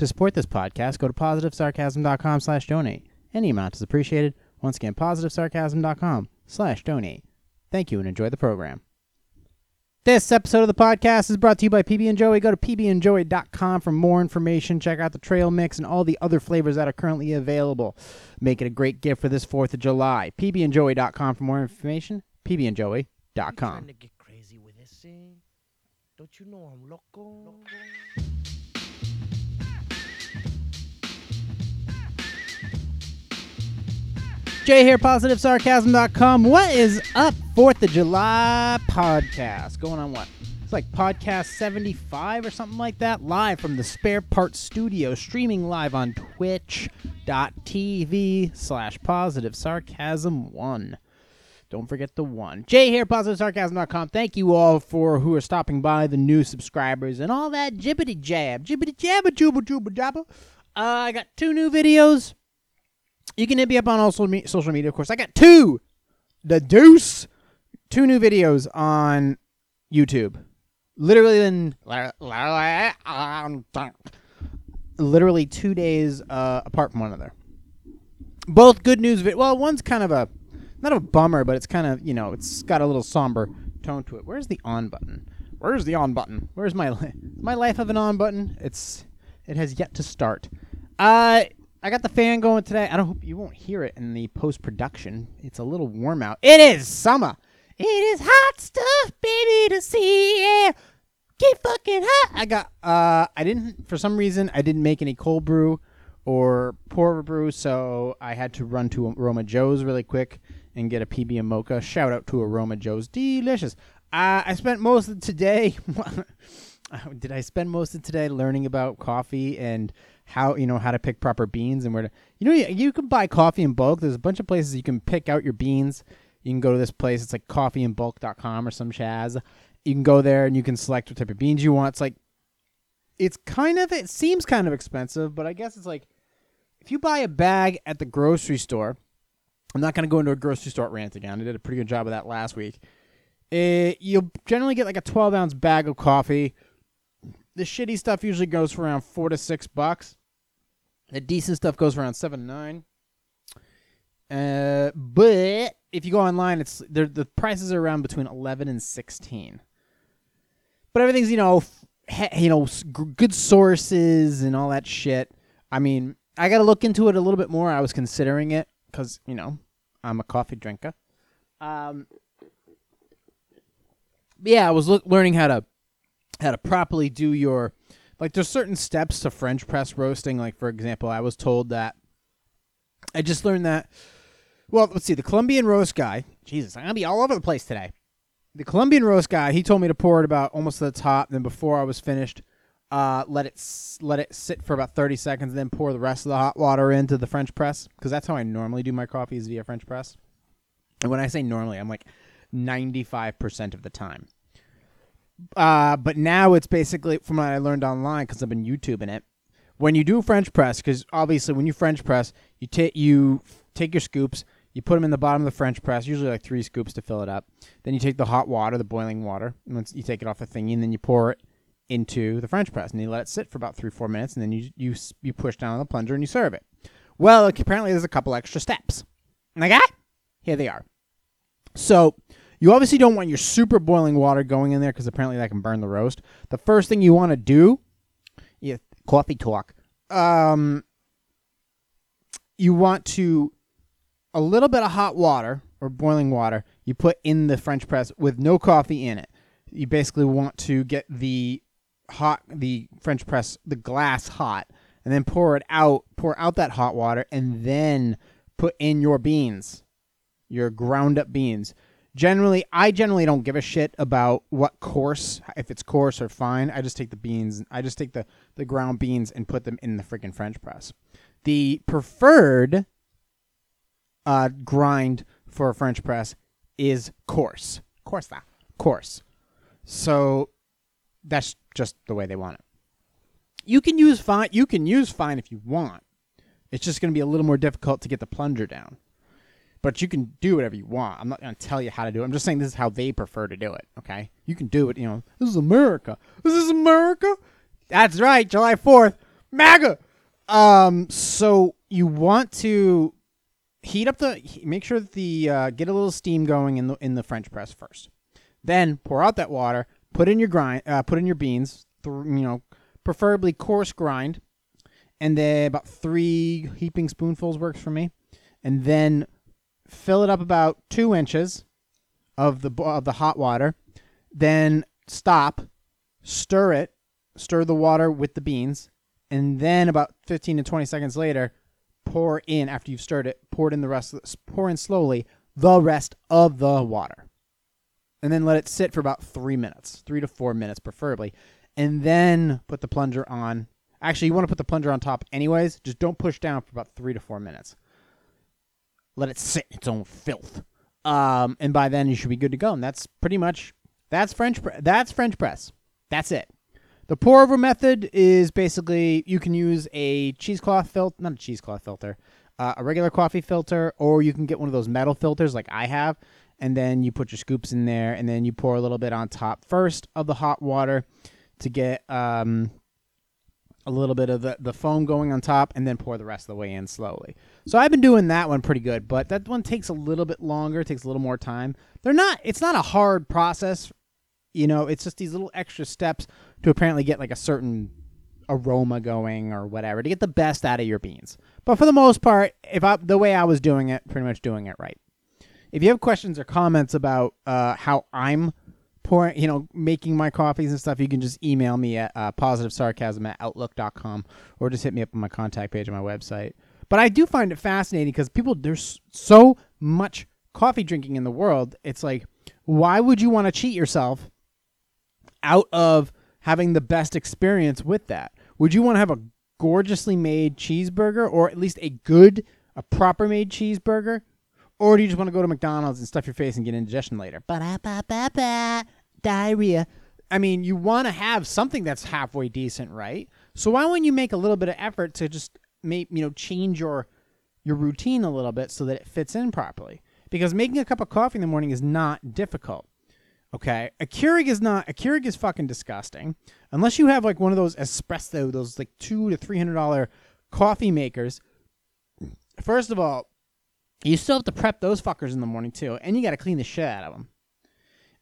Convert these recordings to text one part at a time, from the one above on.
To support this podcast, go to positivesarcasm.com slash donate. Any amount is appreciated. Once again, positivesarcasm.com slash donate. Thank you and enjoy the program. This episode of the podcast is brought to you by PB and Joey. Go to pbandjoey.com for more information. Check out the trail mix and all the other flavors that are currently available. Make it a great gift for this 4th of July. pbandjoey.com for more information. pbandjoey.com. trying to get crazy with this thing? Don't you know I'm loco? Jay here, positivesarcasm.com. What is up, 4th of July podcast? Going on what? It's like podcast 75 or something like that. Live from the Spare Parts Studio, streaming live on twitch.tv slash positive sarcasm 1. Don't forget the one. Jay here, positivesarcasm.com. Thank you all for who are stopping by, the new subscribers, and all that jibbity jab. Jibbity jabba jubba jubba jabba. Uh, I got two new videos. You can hit me up on all social media, of course. I got two, the deuce, two new videos on YouTube. Literally in literally two days uh, apart from one another. Both good news. Vi- well, one's kind of a not a bummer, but it's kind of you know it's got a little somber tone to it. Where's the on button? Where's the on button? Where's my li- my life of an on button? It's it has yet to start. Uh I got the fan going today. I don't hope you won't hear it in the post production. It's a little warm out. It is summer. It is hot stuff, baby, to see. Yeah. Get fucking hot. I got uh I didn't for some reason I didn't make any cold brew or pour brew, so I had to run to Aroma Joe's really quick and get a PB and mocha. Shout out to Aroma Joe's. Delicious. Uh, I spent most of today did I spend most of today learning about coffee and how you know how to pick proper beans and where to you know you, you can buy coffee in bulk. There's a bunch of places you can pick out your beans. You can go to this place. It's like coffeeinbulk.com or some shaz. You can go there and you can select what type of beans you want. It's like it's kind of it seems kind of expensive, but I guess it's like if you buy a bag at the grocery store. I'm not going to go into a grocery store rant again. I did a pretty good job of that last week. It, you'll generally get like a 12 ounce bag of coffee. The shitty stuff usually goes for around four to six bucks. The decent stuff goes around seven nine. Uh, but if you go online, it's the prices are around between eleven and sixteen. But everything's you know, f- he- you know, good sources and all that shit. I mean, I got to look into it a little bit more. I was considering it because you know I'm a coffee drinker. Um, yeah, I was learning how to how to properly do your like. There's certain steps to French press roasting. Like for example, I was told that I just learned that. Well, let's see. The Colombian roast guy. Jesus, I'm gonna be all over the place today. The Colombian roast guy. He told me to pour it about almost to the top. Then before I was finished, uh, let it let it sit for about 30 seconds. Then pour the rest of the hot water into the French press because that's how I normally do my coffees via French press. And when I say normally, I'm like 95% of the time. Uh, but now it's basically from what I learned online because I've been YouTubing it. When you do French press, because obviously when you French press, you take you take your scoops, you put them in the bottom of the French press, usually like three scoops to fill it up. Then you take the hot water, the boiling water, and once you take it off the thingy, and then you pour it into the French press, and you let it sit for about three four minutes, and then you you you push down on the plunger and you serve it. Well, apparently there's a couple extra steps. And I got here they are. So you obviously don't want your super boiling water going in there because apparently that can burn the roast. The first thing you want to do, yeah, coffee talk. Um, you want to a little bit of hot water or boiling water you put in the French press with no coffee in it. You basically want to get the hot the French press the glass hot and then pour it out pour out that hot water and then put in your beans your ground up beans generally i generally don't give a shit about what course if it's coarse or fine. I just take the beans i just take the the ground beans and put them in the freaking french press. The preferred uh, grind for a french press is coarse coarse that. Coarse so that's just the way they want it. You can use fine you can use fine if you want. It's just going to be a little more difficult to get the plunger down but you can do whatever you want. I'm not going to tell you how to do it. I'm just saying this is how they prefer to do it. Okay, you can do it. You know, this is America. This is America. That's right. July 4th. MAGA. Um, so you want to heat up the make sure that the uh, get a little steam going in the in the French press first. Then pour out that water, put in your grind, uh, put in your beans, th- you know, preferably coarse grind, and then about three heaping spoonfuls works for me, and then fill it up about two inches of the of the hot water, then stop, stir it, stir the water with the beans, and then about 15 to 20 seconds later, pour in after you've stirred it, pour in the rest, pour in slowly the rest of the water, and then let it sit for about three minutes, three to four minutes preferably, and then put the plunger on. Actually, you want to put the plunger on top anyways. Just don't push down for about three to four minutes. Let it sit in its own filth, um, and by then you should be good to go. And that's pretty much that's French. Pre- that's French press. That's it. The pour over method is basically you can use a cheesecloth filter, not a cheesecloth filter, uh, a regular coffee filter, or you can get one of those metal filters like I have, and then you put your scoops in there, and then you pour a little bit on top first of the hot water to get um, a little bit of the, the foam going on top, and then pour the rest of the way in slowly. So I've been doing that one pretty good, but that one takes a little bit longer, takes a little more time. They're not. It's not a hard process you know, it's just these little extra steps to apparently get like a certain aroma going or whatever to get the best out of your beans. But for the most part, if I the way I was doing it, pretty much doing it right. If you have questions or comments about uh, how I'm you know, making my coffees and stuff, you can just email me at uh, positive sarcasm at outlook.com or just hit me up on my contact page on my website. But I do find it fascinating because people, there's so much coffee drinking in the world. It's like, why would you want to cheat yourself out of having the best experience with that? Would you want to have a gorgeously made cheeseburger or at least a good, a proper made cheeseburger? Or do you just want to go to McDonald's and stuff your face and get indigestion later? Ba-da-ba-ba-ba, diarrhea. I mean, you want to have something that's halfway decent, right? So why wouldn't you make a little bit of effort to just make, you know, change your your routine a little bit so that it fits in properly? Because making a cup of coffee in the morning is not difficult. Okay, a Keurig is not a Keurig is fucking disgusting unless you have like one of those espresso, those like two to three hundred dollar coffee makers. First of all, you still have to prep those fuckers in the morning too, and you got to clean the shit out of them.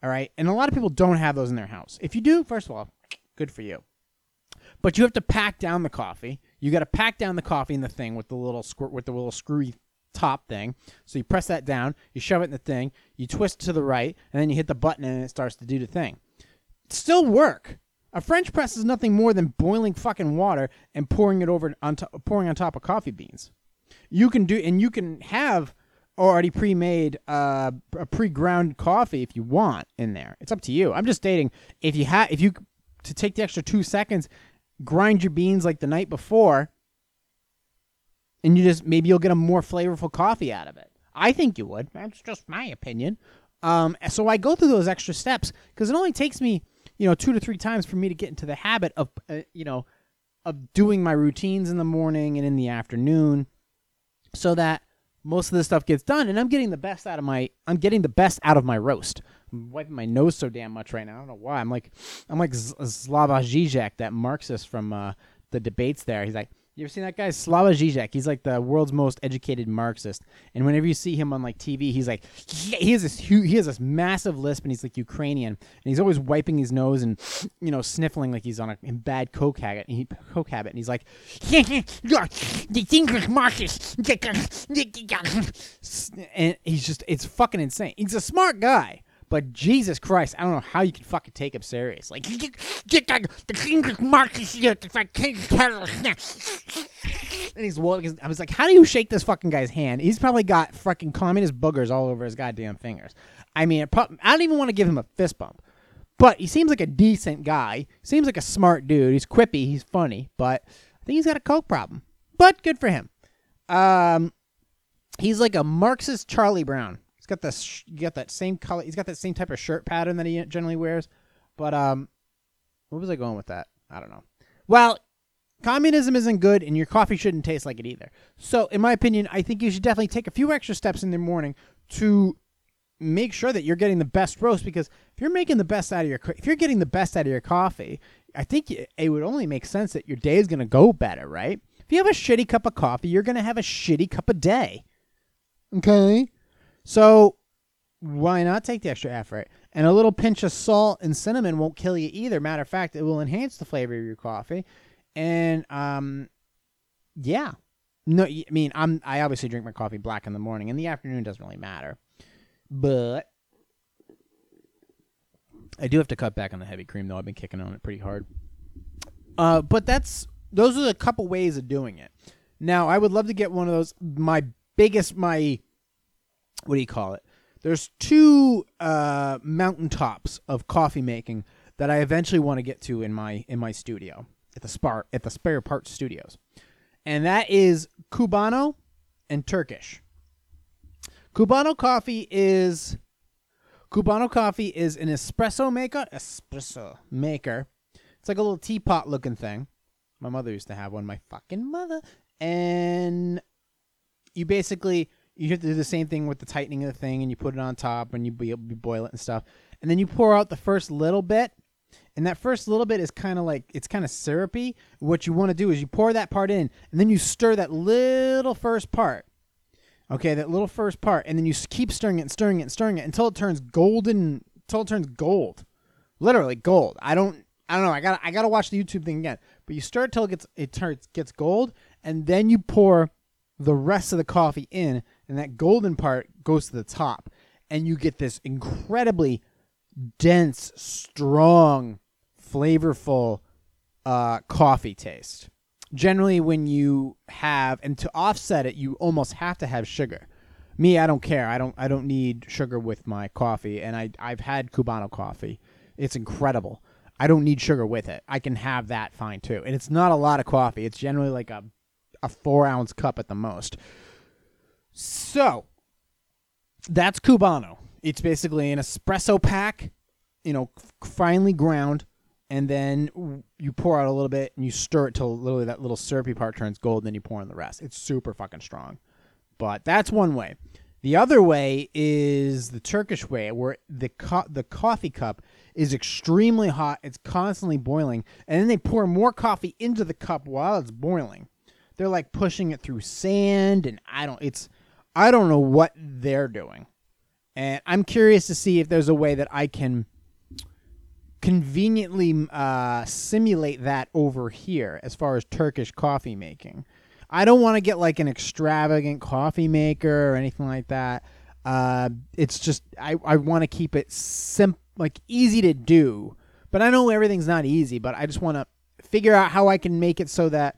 All right, and a lot of people don't have those in their house. If you do, first of all, good for you. But you have to pack down the coffee. You got to pack down the coffee in the thing with the little squirt with the little screwy top thing. So you press that down, you shove it in the thing, you twist to the right, and then you hit the button and it starts to do the thing. Still work. A French press is nothing more than boiling fucking water and pouring it over on to- pouring on top of coffee beans. You can do and you can have already pre-made uh, a pre-ground coffee if you want in there. It's up to you. I'm just stating if you have if you to take the extra 2 seconds grind your beans like the night before and you just maybe you'll get a more flavorful coffee out of it. I think you would. That's just my opinion. Um, so I go through those extra steps because it only takes me, you know, two to three times for me to get into the habit of, uh, you know, of doing my routines in the morning and in the afternoon, so that most of this stuff gets done, and I'm getting the best out of my. I'm getting the best out of my roast. I'm wiping my nose so damn much right now. I don't know why. I'm like, I'm like Slavoj Zizek, that Marxist from uh, the debates. There, he's like, you ever seen that guy, Slavoj Zizek? He's like the world's most educated Marxist. And whenever you see him on like TV, he's like, he has this huge, he has this massive lisp, and he's like Ukrainian, and he's always wiping his nose and you know sniffling like he's on a bad coke habit. He, coke habit, and he's like, the English Marxist, and he's just, it's fucking insane. He's a smart guy. But Jesus Christ, I don't know how you can fucking take him serious. Like, the English Marxist, if I can't. And he's walking. I was like, how do you shake this fucking guy's hand? He's probably got fucking communist boogers all over his goddamn fingers. I mean, I don't even want to give him a fist bump. But he seems like a decent guy. Seems like a smart dude. He's quippy. He's funny. But I think he's got a coke problem. But good for him. Um, he's like a Marxist Charlie Brown. Got this. You got that same color. He's got that same type of shirt pattern that he generally wears. But um, where was I going with that? I don't know. Well, communism isn't good, and your coffee shouldn't taste like it either. So, in my opinion, I think you should definitely take a few extra steps in the morning to make sure that you're getting the best roast because if you're making the best out of your if you're getting the best out of your coffee I think it would only make sense that your day is going to go better, right? If you have a shitty cup of coffee, you're going to have a shitty cup of day. Okay? So why not take the extra effort? And a little pinch of salt and cinnamon won't kill you either. Matter of fact, it will enhance the flavor of your coffee. And um yeah. No, I mean, I'm I obviously drink my coffee black in the morning. In the afternoon doesn't really matter. But I do have to cut back on the heavy cream though. I've been kicking on it pretty hard. Uh, but that's those are a couple ways of doing it. Now, I would love to get one of those. My biggest, my what do you call it? There's two uh, mountaintops of coffee making that I eventually want to get to in my in my studio at the spar at the Spare Parts Studios, and that is Cubano and Turkish. Cubano coffee is Cubano coffee is an espresso maker. Espresso maker. It's like a little teapot looking thing. My mother used to have one. My fucking mother. And you basically you have to do the same thing with the tightening of the thing, and you put it on top, and you, bo- you boil it and stuff, and then you pour out the first little bit. And that first little bit is kind of like it's kind of syrupy. What you want to do is you pour that part in, and then you stir that little first part. Okay, that little first part, and then you keep stirring it, and stirring it, and stirring it until it turns golden, until it turns gold, literally gold. I don't, I don't know. I got, I got to watch the YouTube thing again. But you stir it till it gets, it turns, gets gold, and then you pour the rest of the coffee in, and that golden part goes to the top, and you get this incredibly dense, strong, flavorful uh, coffee taste. Generally, when you have and to offset it, you almost have to have sugar. Me, I don't care. I don't. I don't need sugar with my coffee, and I I've had Cubano coffee. It's incredible. I don't need sugar with it. I can have that fine too, and it's not a lot of coffee. It's generally like a a four ounce cup at the most. So that's Cubano. It's basically an espresso pack, you know, finely ground, and then you pour out a little bit and you stir it till literally that little syrupy part turns gold, and then you pour in the rest. It's super fucking strong. But that's one way. The other way is the Turkish way, where the co- the coffee cup is extremely hot. It's constantly boiling, and then they pour more coffee into the cup while it's boiling. They're like pushing it through sand, and I don't. It's I don't know what they're doing, and I'm curious to see if there's a way that I can conveniently uh, simulate that over here as far as Turkish coffee making. I don't want to get like an extravagant coffee maker or anything like that. Uh, it's just I, I want to keep it simple, like easy to do. But I know everything's not easy. But I just want to figure out how I can make it so that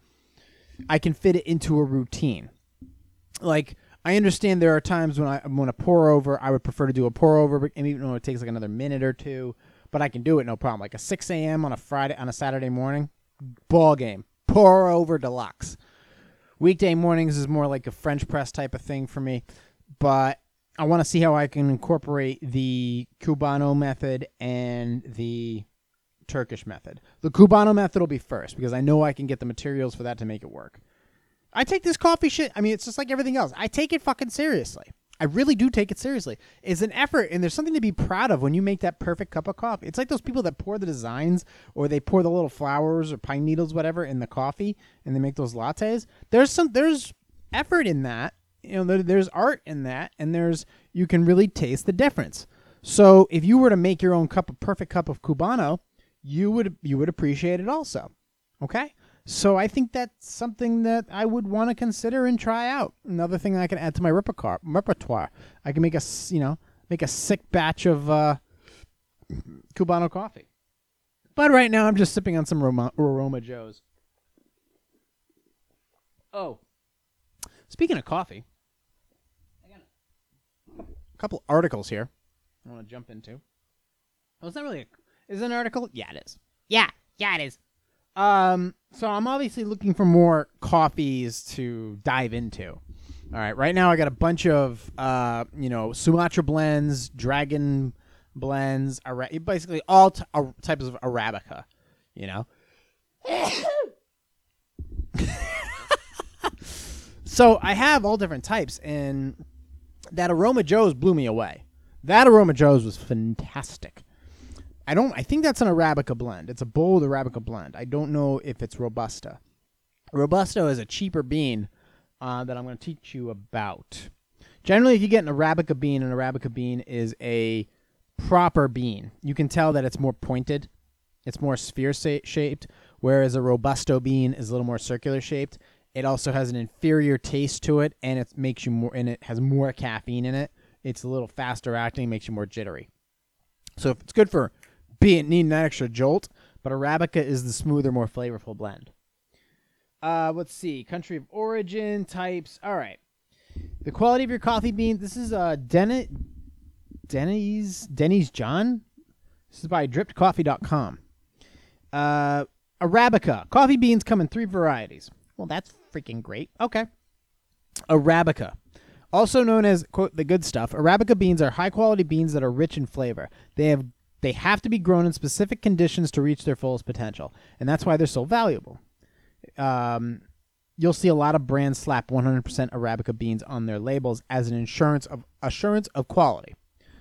I can fit it into a routine. Like I understand there are times when I when a pour over, I would prefer to do a pour over, but- even though it takes like another minute or two, but I can do it no problem. Like a 6 a.m. on a Friday on a Saturday morning, ball game, pour over deluxe. Weekday mornings is more like a French press type of thing for me, but I want to see how I can incorporate the Cubano method and the Turkish method. The Cubano method will be first because I know I can get the materials for that to make it work. I take this coffee shit. I mean, it's just like everything else. I take it fucking seriously. I really do take it seriously. It's an effort, and there's something to be proud of when you make that perfect cup of coffee. It's like those people that pour the designs or they pour the little flowers or pine needles, whatever, in the coffee, and they make those lattes. There's some there's effort in that. You know, there, there's art in that, and there's you can really taste the difference. So if you were to make your own cup a perfect cup of Cubano, you would you would appreciate it also. Okay? So I think that's something that I would want to consider and try out. Another thing I can add to my repertoire. I can make a you know make a sick batch of uh, Cubano coffee. But right now I'm just sipping on some Roma, Aroma Joes. Oh, speaking of coffee, I got a couple articles here. I want to jump into. Oh, it's not really. A, is it an article? Yeah, it is. Yeah, yeah, it is. Um, so I'm obviously looking for more coffees to dive into. All right, right now I got a bunch of uh, you know, Sumatra blends, Dragon blends, Ara- basically all t- types of Arabica. You know. so I have all different types, and that Aroma Joe's blew me away. That Aroma Joe's was fantastic. I don't. I think that's an arabica blend. It's a bold arabica blend. I don't know if it's robusta. Robusto is a cheaper bean uh, that I'm going to teach you about. Generally, if you get an arabica bean, an arabica bean is a proper bean. You can tell that it's more pointed. It's more sphere shaped, whereas a robusto bean is a little more circular shaped. It also has an inferior taste to it, and it makes you more, and it has more caffeine in it. It's a little faster acting, makes you more jittery. So if it's good for being needing that extra jolt, but arabica is the smoother, more flavorful blend. Uh, let's see, country of origin types. All right, the quality of your coffee bean. This is uh Den Denny's Denny's John. This is by drippedcoffee.com. Uh, Arabica. Coffee beans come in three varieties. Well, that's freaking great. Okay. Arabica. Also known as quote the good stuff, Arabica beans are high quality beans that are rich in flavor. They have they have to be grown in specific conditions to reach their fullest potential, and that's why they're so valuable. Um, you'll see a lot of brands slap 100% Arabica beans on their labels as an insurance of assurance of quality.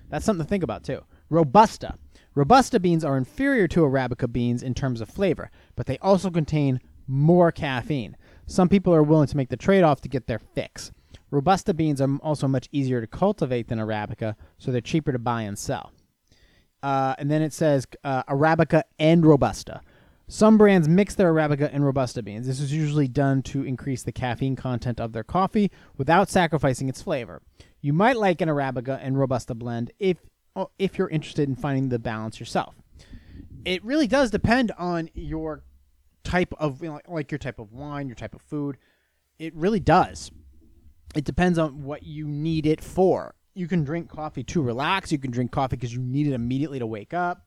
That's something to think about too. Robusta. Robusta beans are inferior to Arabica beans in terms of flavor, but they also contain more caffeine. Some people are willing to make the trade off to get their fix. Robusta beans are also much easier to cultivate than Arabica, so they're cheaper to buy and sell. Uh, and then it says uh, Arabica and Robusta. Some brands mix their Arabica and Robusta beans. This is usually done to increase the caffeine content of their coffee without sacrificing its flavor. You might like an Arabica and Robusta blend if oh, if you're interested in finding the balance yourself. It really does depend on your type of you know, like your type of wine, your type of food. It really does. It depends on what you need it for. You can drink coffee to relax. You can drink coffee because you need it immediately to wake up.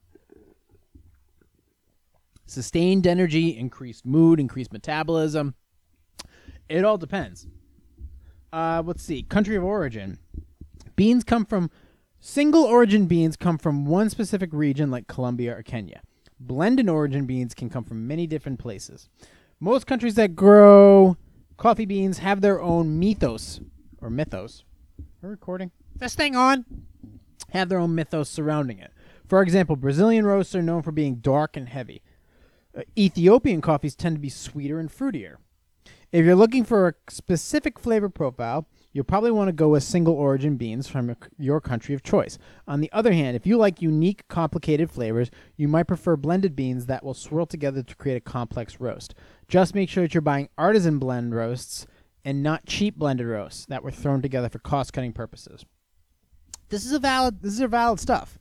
Sustained energy, increased mood, increased metabolism. It all depends. Uh, let's see. Country of origin. Beans come from single origin beans come from one specific region like Colombia or Kenya. Blended origin beans can come from many different places. Most countries that grow coffee beans have their own mythos or mythos. Are we recording? Is this thing on? Have their own mythos surrounding it. For example, Brazilian roasts are known for being dark and heavy. Uh, Ethiopian coffees tend to be sweeter and fruitier. If you're looking for a specific flavor profile, you'll probably want to go with single origin beans from your country of choice. On the other hand, if you like unique, complicated flavors, you might prefer blended beans that will swirl together to create a complex roast. Just make sure that you're buying artisan blend roasts and not cheap blended roasts that were thrown together for cost-cutting purposes. This is a valid this is a valid stuff.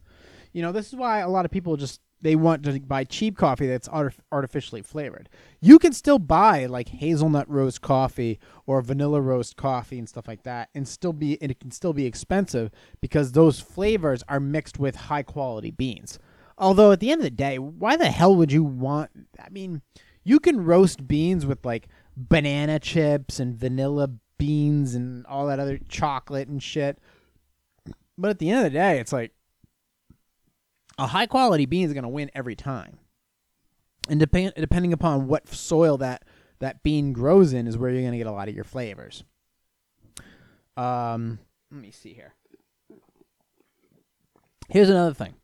You know, this is why a lot of people just they want to buy cheap coffee that's artif- artificially flavored. You can still buy like hazelnut roast coffee or vanilla roast coffee and stuff like that, and still be and it can still be expensive because those flavors are mixed with high quality beans. Although at the end of the day, why the hell would you want? I mean, you can roast beans with like banana chips and vanilla beans and all that other chocolate and shit. But at the end of the day, it's like a high quality bean is going to win every time. And depend, depending upon what soil that that bean grows in is where you're going to get a lot of your flavors. Um, let me see here. Here's another thing.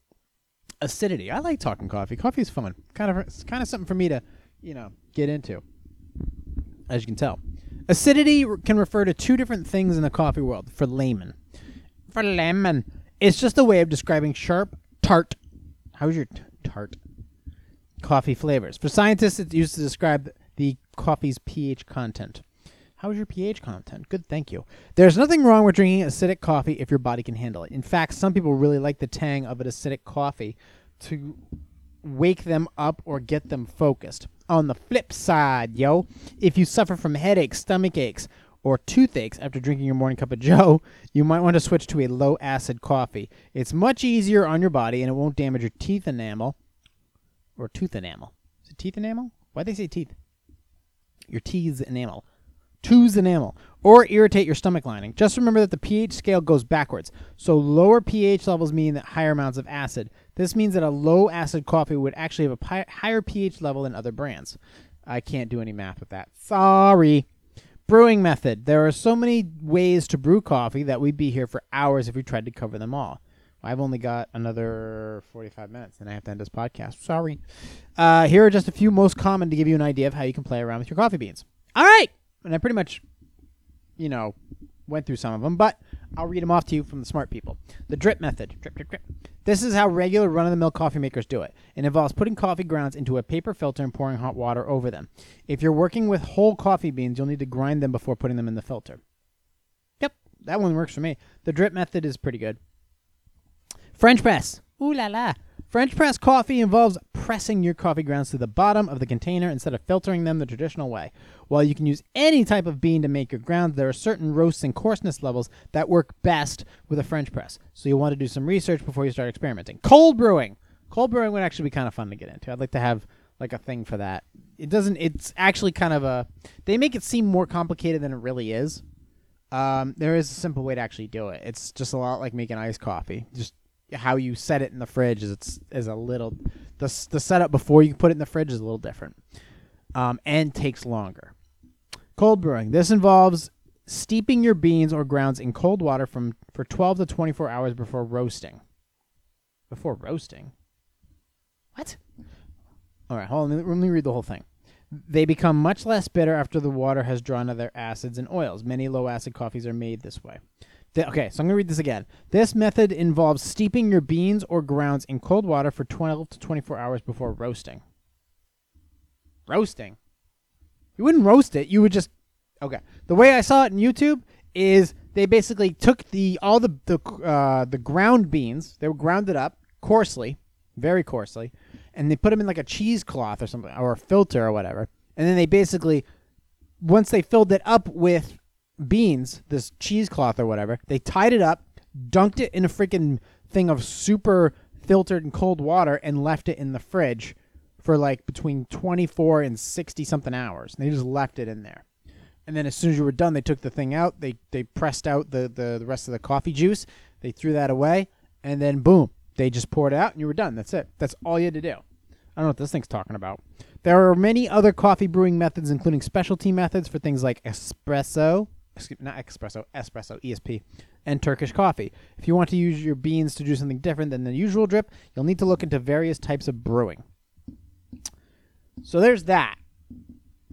Acidity. I like talking coffee. Coffee is fun. Kind of it's kind of something for me to, you know, get into. As you can tell. Acidity can refer to two different things in the coffee world for laymen. For laymen, it's just a way of describing sharp, tart. How's your t- tart? Coffee flavors. For scientists, it's used to describe the coffee's pH content. How's your pH content? Good, thank you. There's nothing wrong with drinking acidic coffee if your body can handle it. In fact, some people really like the tang of an acidic coffee to wake them up or get them focused. On the flip side, yo, if you suffer from headaches, stomach aches, or toothaches after drinking your morning cup of joe, you might want to switch to a low acid coffee. It's much easier on your body and it won't damage your teeth enamel or tooth enamel. Is it teeth enamel? Why'd they say teeth? Your teeth enamel. Tooth enamel. Or irritate your stomach lining. Just remember that the pH scale goes backwards. So lower pH levels mean that higher amounts of acid. This means that a low acid coffee would actually have a pi- higher pH level than other brands. I can't do any math with that. Sorry. Brewing method. There are so many ways to brew coffee that we'd be here for hours if we tried to cover them all. I've only got another 45 minutes and I have to end this podcast. Sorry. Uh, here are just a few most common to give you an idea of how you can play around with your coffee beans. All right. And I pretty much, you know, went through some of them, but I'll read them off to you from the smart people. The drip method. Drip, drip, drip. This is how regular run of the mill coffee makers do it. It involves putting coffee grounds into a paper filter and pouring hot water over them. If you're working with whole coffee beans, you'll need to grind them before putting them in the filter. Yep, that one works for me. The drip method is pretty good. French press. Ooh la la. French press coffee involves pressing your coffee grounds to the bottom of the container instead of filtering them the traditional way. While you can use any type of bean to make your grounds, there are certain roast and coarseness levels that work best with a French press. So you'll want to do some research before you start experimenting. Cold brewing. Cold brewing would actually be kind of fun to get into. I'd like to have like a thing for that. It doesn't it's actually kind of a they make it seem more complicated than it really is. Um, there is a simple way to actually do it. It's just a lot like making iced coffee. Just how you set it in the fridge is it's is a little the the setup before you put it in the fridge is a little different, um, and takes longer. Cold brewing. This involves steeping your beans or grounds in cold water from for 12 to 24 hours before roasting. Before roasting. What? All right, hold on. Let me read the whole thing. They become much less bitter after the water has drawn out their acids and oils. Many low acid coffees are made this way. The- okay, so I'm going to read this again. This method involves steeping your beans or grounds in cold water for 12 to 24 hours before roasting. Roasting? You wouldn't roast it. You would just Okay. The way I saw it in YouTube is they basically took the all the the uh, the ground beans. They were grounded up coarsely, very coarsely, and they put them in like a cheesecloth or something or a filter or whatever. And then they basically once they filled it up with beans, this cheesecloth or whatever, they tied it up, dunked it in a freaking thing of super filtered and cold water, and left it in the fridge for like between 24 and 60 something hours. And they just left it in there. And then as soon as you were done, they took the thing out. They they pressed out the, the, the rest of the coffee juice. They threw that away, and then boom, they just poured it out, and you were done. That's it. That's all you had to do. I don't know what this thing's talking about. There are many other coffee brewing methods, including specialty methods for things like espresso, excuse, not espresso, espresso, ESP, and Turkish coffee. If you want to use your beans to do something different than the usual drip, you'll need to look into various types of brewing. So there's that.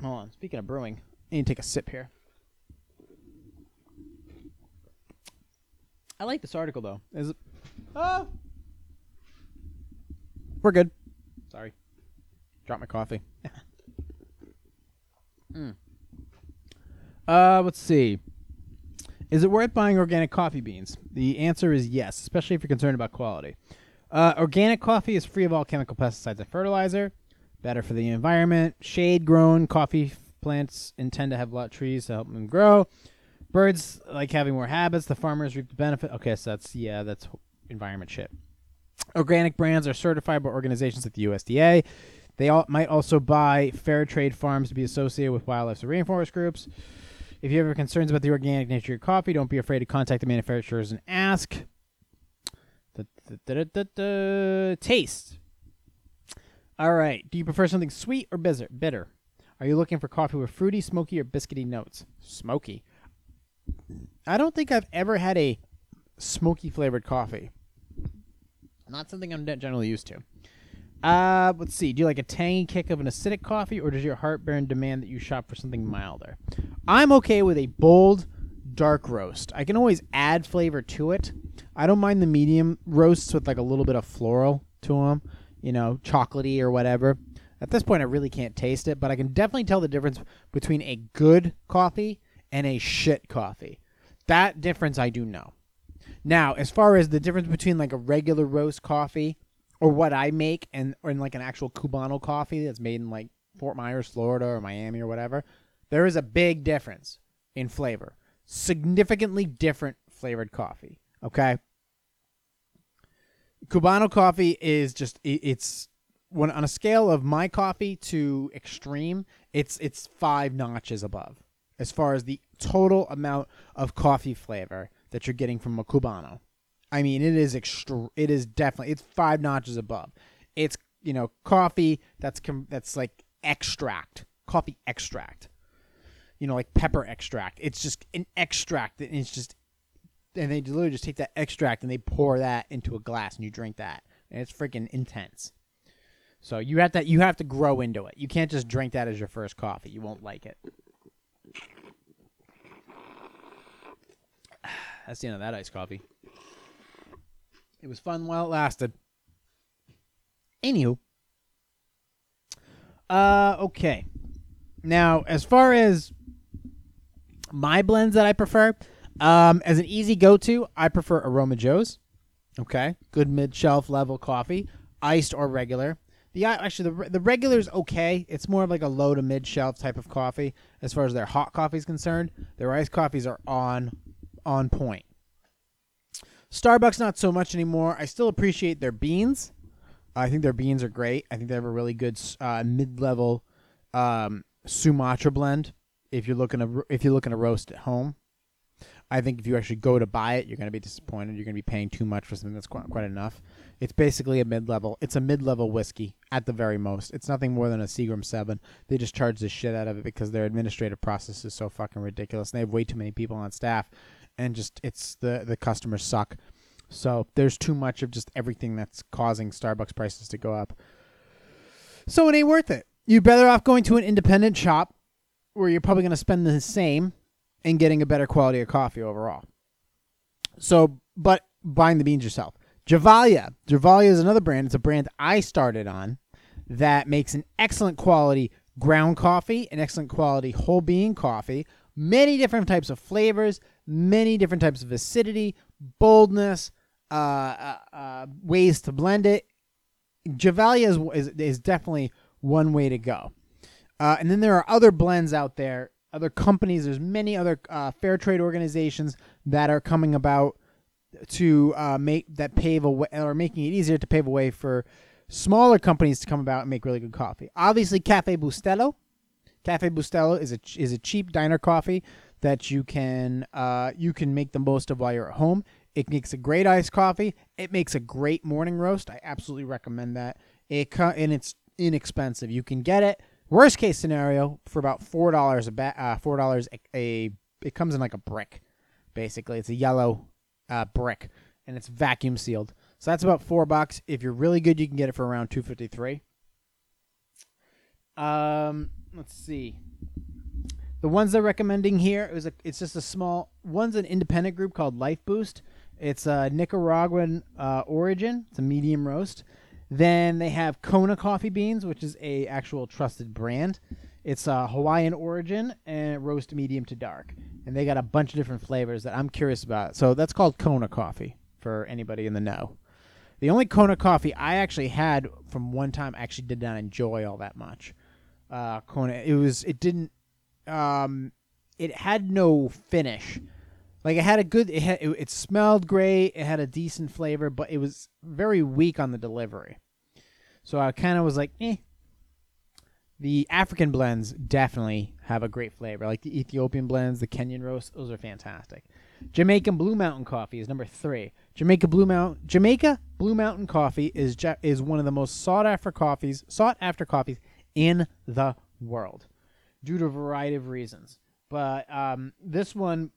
Hold on. Speaking of brewing, I need to take a sip here. I like this article though. Is it? Oh, we're good. Sorry, drop my coffee. Mm. Uh, let's see. Is it worth buying organic coffee beans? The answer is yes, especially if you're concerned about quality. Uh, organic coffee is free of all chemical pesticides and fertilizer. Better for the environment. Shade grown coffee plants intend to have a lot of trees to help them grow. Birds like having more habits. The farmers reap the benefit. Okay, so that's yeah, that's environment shit. Organic brands are certified by organizations like the USDA. They all might also buy fair trade farms to be associated with wildlife and rainforest groups. If you have concerns about the organic nature of your coffee, don't be afraid to contact the manufacturers and ask. Da-da-da-da-da. Taste. All right. Do you prefer something sweet or bitter? Bitter. Are you looking for coffee with fruity, smoky, or biscuity notes? Smoky. I don't think I've ever had a smoky flavored coffee. Not something I'm generally used to. Uh, let's see. Do you like a tangy kick of an acidic coffee, or does your heartburn demand that you shop for something milder? I'm okay with a bold, dark roast. I can always add flavor to it. I don't mind the medium roasts with like a little bit of floral to them, you know, chocolatey or whatever. At this point, I really can't taste it, but I can definitely tell the difference between a good coffee and a shit coffee. That difference I do know. Now, as far as the difference between like a regular roast coffee or what I make and or in like an actual Cubano coffee that's made in like Fort Myers, Florida or Miami or whatever, there is a big difference in flavor. Significantly different flavored coffee. Okay. Cubano coffee is just it's when on a scale of my coffee to extreme, it's it's five notches above as far as the total amount of coffee flavor that you're getting from a Cubano. I mean, it is extra. It is definitely it's five notches above. It's you know coffee that's com- that's like extract, coffee extract. You know, like pepper extract. It's just an extract, and it's just and they literally just take that extract and they pour that into a glass and you drink that, and it's freaking intense. So you have to you have to grow into it. You can't just drink that as your first coffee. You won't like it. That's the end of that iced coffee. It was fun while it lasted. Anywho. Uh okay. Now, as far as my blends that I prefer, um, as an easy go to, I prefer Aroma Joe's. Okay, good mid shelf level coffee, iced or regular. The actually the the regular is okay. It's more of like a low to mid shelf type of coffee as far as their hot coffee is concerned. Their iced coffees are on on point. Starbucks not so much anymore. I still appreciate their beans. I think their beans are great. I think they have a really good uh, mid level um, Sumatra blend. If you're looking to if you're looking to roast at home, I think if you actually go to buy it, you're going to be disappointed. You're going to be paying too much for something that's quite, quite enough. It's basically a mid level. It's a mid level whiskey at the very most. It's nothing more than a Seagram Seven. They just charge the shit out of it because their administrative process is so fucking ridiculous. And they have way too many people on staff, and just it's the the customers suck. So there's too much of just everything that's causing Starbucks prices to go up. So it ain't worth it. You're better off going to an independent shop where you're probably going to spend the same and getting a better quality of coffee overall. So, but buying the beans yourself. Gevalia. Gevalia is another brand. It's a brand I started on that makes an excellent quality ground coffee, an excellent quality whole bean coffee, many different types of flavors, many different types of acidity, boldness, uh, uh, uh, ways to blend it. Gevalia is, is, is definitely one way to go. Uh, and then there are other blends out there, other companies. There's many other uh, fair trade organizations that are coming about to uh, make that pave a way or making it easier to pave a way for smaller companies to come about and make really good coffee. Obviously, Cafe Bustelo. Cafe Bustelo is a is a cheap diner coffee that you can uh, you can make the most of while you're at home. It makes a great iced coffee. It makes a great morning roast. I absolutely recommend that. It co- and it's inexpensive. You can get it. Worst case scenario for about four dollars a ba- uh, four dollars a, it comes in like a brick, basically. It's a yellow uh, brick and it's vacuum sealed. So that's about four bucks. If you're really good, you can get it for around two fifty three. Um, let's see. The ones they're recommending here is a, it's just a small one's an independent group called Lifeboost. It's a Nicaraguan uh, origin. It's a medium roast. Then they have Kona coffee beans, which is a actual trusted brand. It's a Hawaiian origin and roast medium to dark. And they got a bunch of different flavors that I'm curious about. So that's called Kona coffee for anybody in the know. The only Kona coffee I actually had from one time I actually did not enjoy all that much. Uh, Kona, it was it didn't um, it had no finish. Like it had a good, it had, it, it smelled great. It had a decent flavor, but it was very weak on the delivery. So I kind of was like, eh. The African blends definitely have a great flavor, like the Ethiopian blends, the Kenyan roast. Those are fantastic. Jamaican Blue Mountain Coffee is number three. Jamaica Blue Mountain Jamaica Blue Mountain Coffee is is one of the most sought after coffees sought after coffees in the world, due to a variety of reasons. But um, this one,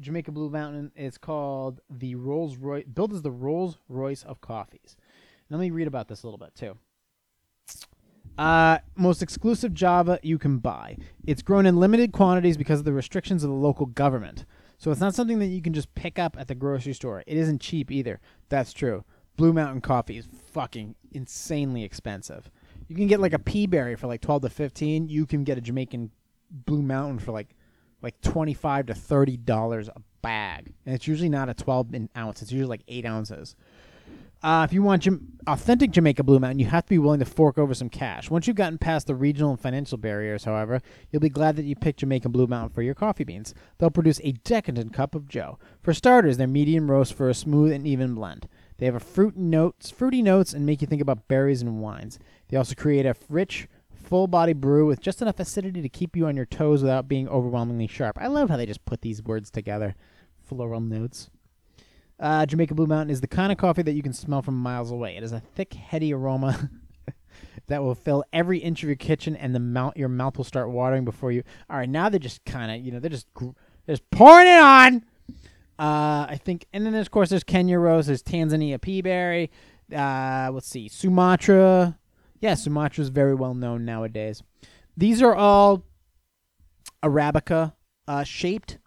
Jamaica Blue Mountain, is called the Rolls Royce, billed as the Rolls Royce of coffees. Let me read about this a little bit too. Uh, most exclusive Java you can buy. It's grown in limited quantities because of the restrictions of the local government. So it's not something that you can just pick up at the grocery store. It isn't cheap either. That's true. Blue Mountain coffee is fucking insanely expensive. You can get like a peaberry for like 12 to 15. You can get a Jamaican Blue Mountain for like like 25 to 30 dollars a bag. And it's usually not a 12 ounce. It's usually like 8 ounces. Uh, if you want authentic Jamaica Blue Mountain, you have to be willing to fork over some cash. Once you've gotten past the regional and financial barriers, however, you'll be glad that you picked Jamaica Blue Mountain for your coffee beans. They'll produce a decadent cup of Joe. For starters, they're medium roast for a smooth and even blend. They have a fruit notes, fruity notes, and make you think about berries and wines. They also create a rich, full body brew with just enough acidity to keep you on your toes without being overwhelmingly sharp. I love how they just put these words together. Floral notes. Uh, Jamaica Blue Mountain is the kind of coffee that you can smell from miles away. It has a thick, heady aroma that will fill every inch of your kitchen, and the mouth, your mouth will start watering before you. All right, now they're just kind of, you know, they're just they're just pouring it on. Uh, I think, and then of course there's Kenya Rose, there's Tanzania Peaberry. Uh, let's see, Sumatra. Yeah, Sumatra is very well known nowadays. These are all Arabica uh, shaped.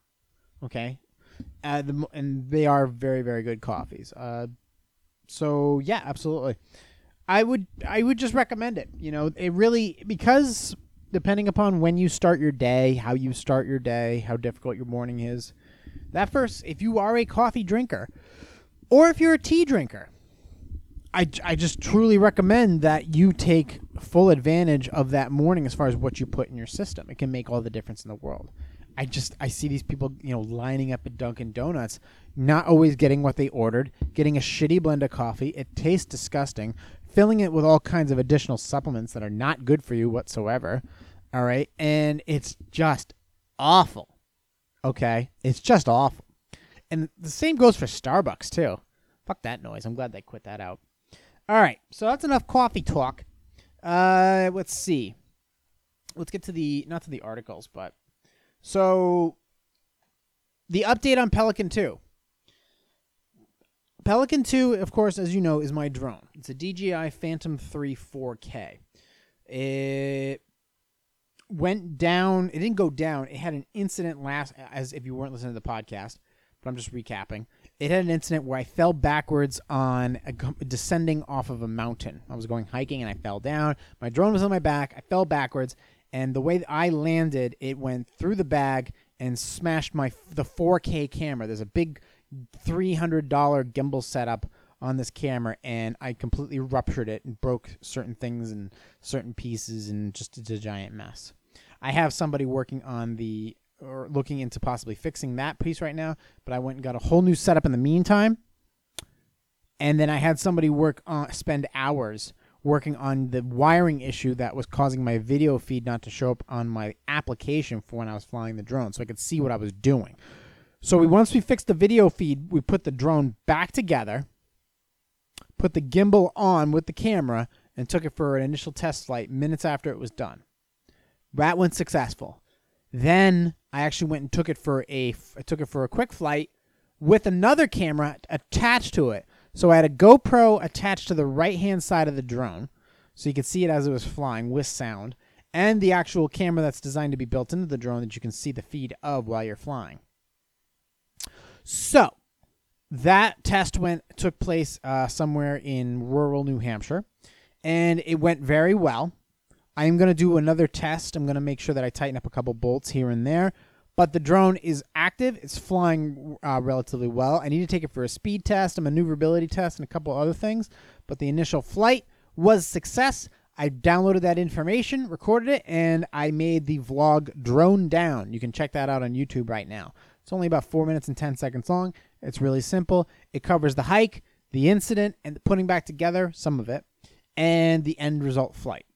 Okay, uh, the, and they are very very good coffees. Uh, so yeah, absolutely. I would I would just recommend it. You know, it really because depending upon when you start your day, how you start your day, how difficult your morning is. That first, if you are a coffee drinker, or if you're a tea drinker, I, I just truly recommend that you take full advantage of that morning as far as what you put in your system. It can make all the difference in the world. I just I see these people, you know, lining up at Dunkin' Donuts, not always getting what they ordered, getting a shitty blend of coffee. It tastes disgusting, filling it with all kinds of additional supplements that are not good for you whatsoever. All right, and it's just awful. Okay, it's just awful. And the same goes for Starbucks too. Fuck that noise. I'm glad they quit that out. All right, so that's enough coffee talk. Uh, let's see. Let's get to the not to the articles, but so the update on Pelican 2. Pelican 2, of course, as you know, is my drone. It's a DJI Phantom 3 4K. It went down. It didn't go down. It had an incident last, as if you weren't listening to the podcast, but I'm just recapping. It had an incident where I fell backwards on a, descending off of a mountain. I was going hiking and I fell down. My drone was on my back. I fell backwards, and the way that I landed, it went through the bag and smashed my the 4K camera. There's a big $300 gimbal setup on this camera and I completely ruptured it and broke certain things and certain pieces and just it's a giant mess. I have somebody working on the or looking into possibly fixing that piece right now, but I went and got a whole new setup in the meantime. And then I had somebody work on spend hours working on the wiring issue that was causing my video feed not to show up on my application for when I was flying the drone so I could see what I was doing. So we once we fixed the video feed, we put the drone back together, put the gimbal on with the camera, and took it for an initial test flight minutes after it was done. That went successful. Then I actually went and took it for a I took it for a quick flight with another camera attached to it. So I had a GoPro attached to the right hand side of the drone, so you could see it as it was flying with sound, and the actual camera that's designed to be built into the drone that you can see the feed of while you're flying. So that test went took place uh, somewhere in rural New Hampshire, and it went very well. I am going to do another test. I'm going to make sure that I tighten up a couple bolts here and there. But the drone is active. It's flying uh, relatively well. I need to take it for a speed test, a maneuverability test, and a couple other things. But the initial flight was success. I downloaded that information, recorded it, and I made the vlog drone down. You can check that out on YouTube right now. It's only about four minutes and 10 seconds long. It's really simple. It covers the hike, the incident, and the putting back together, some of it, and the end result flight.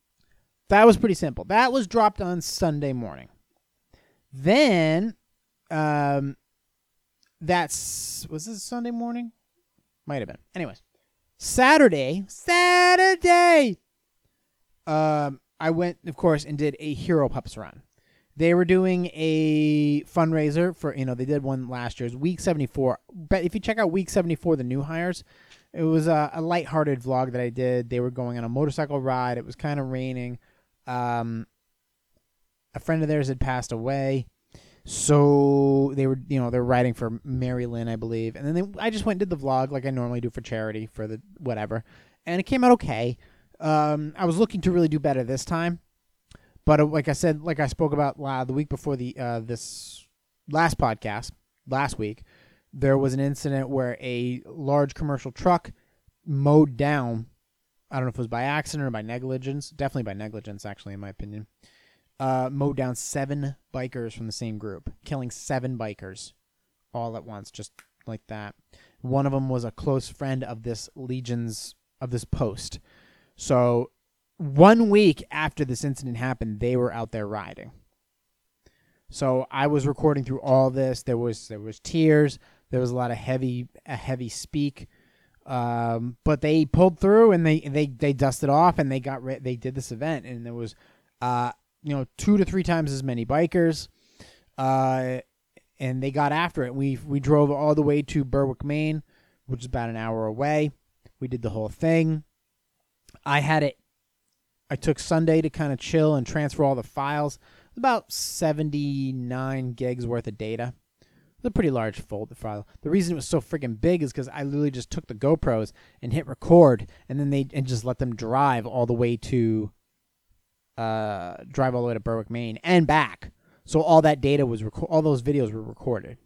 That was pretty simple. That was dropped on Sunday morning. Then, um, that's was this Sunday morning? Might have been. Anyways, Saturday, Saturday. Um, I went, of course, and did a Hero Pups run. They were doing a fundraiser for you know they did one last year's week seventy four. But if you check out week seventy four, the new hires, it was a, a lighthearted vlog that I did. They were going on a motorcycle ride. It was kind of raining. Um, a friend of theirs had passed away, so they were you know they're writing for Mary Lynn, I believe. And then they, I just went and did the vlog like I normally do for charity for the whatever, and it came out okay. Um, I was looking to really do better this time, but uh, like I said, like I spoke about uh, the week before the uh, this last podcast last week, there was an incident where a large commercial truck mowed down. I don't know if it was by accident or by negligence. Definitely by negligence, actually, in my opinion. Uh, mowed down seven bikers from the same group, killing seven bikers all at once, just like that. One of them was a close friend of this legion's of this post. So one week after this incident happened, they were out there riding. So I was recording through all this. There was there was tears. There was a lot of heavy a heavy speak. Um, but they pulled through and they they they dusted off and they got they did this event and there was uh you know two to three times as many bikers. Uh, and they got after it. We we drove all the way to Berwick, Maine, which is about an hour away. We did the whole thing. I had it. I took Sunday to kind of chill and transfer all the files. About seventy nine gigs worth of data. It's a pretty large folder file. The reason it was so freaking big is because I literally just took the GoPros and hit record, and then they and just let them drive all the way to, uh, drive all the way to Berwick, Maine, and back. So all that data was reco- all those videos were recorded.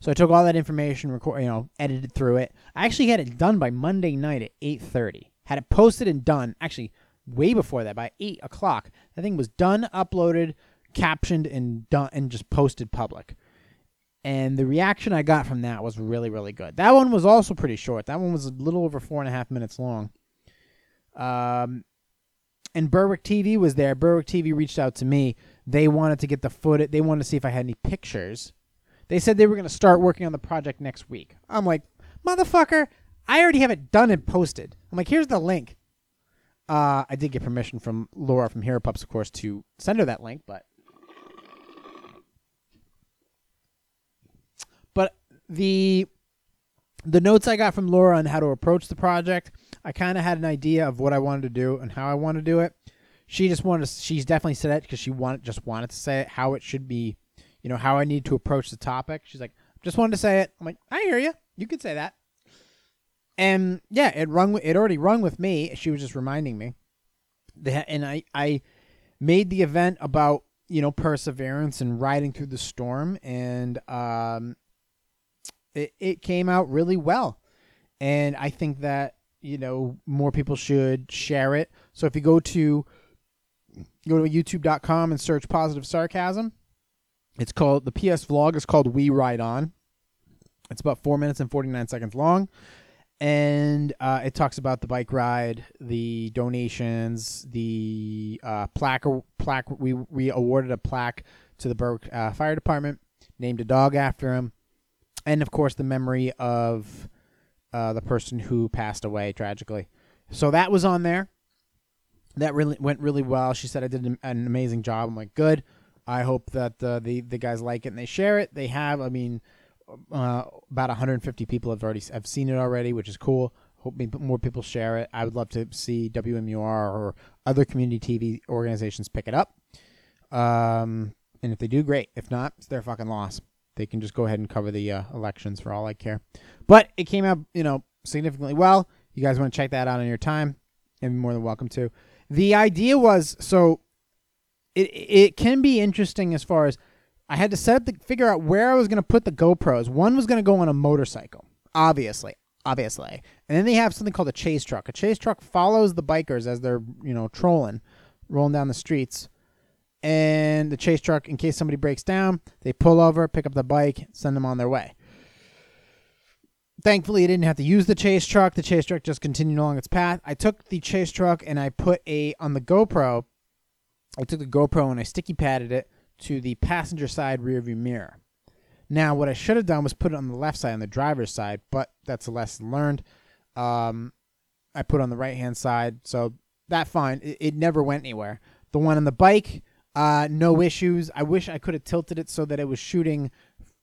So I took all that information, record, you know, edited through it. I actually had it done by Monday night at eight thirty. Had it posted and done actually way before that by eight o'clock. That thing was done, uploaded, captioned, and done, and just posted public and the reaction I got from that was really, really good. That one was also pretty short. That one was a little over four and a half minutes long. Um, and Berwick TV was there. Berwick TV reached out to me. They wanted to get the footage. They wanted to see if I had any pictures. They said they were going to start working on the project next week. I'm like, motherfucker, I already have it done and posted. I'm like, here's the link. Uh, I did get permission from Laura from Hero Pups, of course, to send her that link, but But the the notes I got from Laura on how to approach the project, I kind of had an idea of what I wanted to do and how I want to do it. She just wanted to, she's definitely said it because she wanted just wanted to say it how it should be, you know, how I need to approach the topic. She's like, just wanted to say it. I'm like, I hear you. You could say that. And yeah, it rung. It already rung with me. She was just reminding me. That, and I I made the event about you know perseverance and riding through the storm and um it, it came out really well. And I think that, you know, more people should share it. So if you go to go to youtube.com and search positive sarcasm, it's called the PS vlog is called We Ride On. It's about four minutes and 49 seconds long. And uh, it talks about the bike ride, the donations, the uh, plaque. Plaque. We we awarded a plaque to the Berwick uh, Fire Department, named a dog after him and of course the memory of uh, the person who passed away tragically. So that was on there. That really went really well. She said I did an, amazing job. I'm like, good. I hope that uh, the the guys like it and they share it. They have. I mean, uh, about 150 people have already have seen it already, which is cool. Hope more people share it. I would love to see WMUR or other community TV organizations pick it up. Um, and if they do, great. If not, it's their fucking loss. They can just go ahead and cover the uh, elections for all I care. But it came out, you know, significantly well. You guys want to check that out on your time, and more than welcome to. The idea was so it it can be interesting as far as I had to set up the figure out where I was going to put the GoPros. One was going to go on a motorcycle, obviously, obviously, and then they have something called a chase truck. A chase truck follows the bikers as they're you know trolling, rolling down the streets and the chase truck, in case somebody breaks down, they pull over, pick up the bike, send them on their way. Thankfully, I didn't have to use the chase truck. The chase truck just continued along its path. I took the chase truck and I put a on the GoPro. I took the GoPro and I sticky padded it to the passenger side rearview mirror. Now, what I should have done was put it on the left side, on the driver's side, but that's a lesson learned. Um, I put on the right hand side, so that fine. It, it never went anywhere. The one on the bike, uh, no issues. I wish I could have tilted it so that it was shooting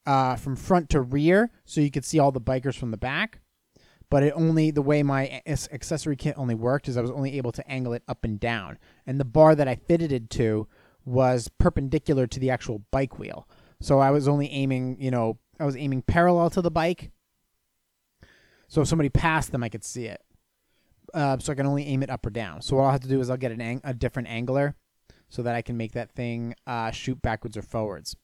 uh, from front to rear, so you could see all the bikers from the back. But it only the way my accessory kit only worked is I was only able to angle it up and down, and the bar that I fitted it to was perpendicular to the actual bike wheel. So I was only aiming, you know, I was aiming parallel to the bike. So if somebody passed them, I could see it. Uh, so I can only aim it up or down. So what I'll have to do is I'll get an ang- a different angler so that I can make that thing uh, shoot backwards or forwards.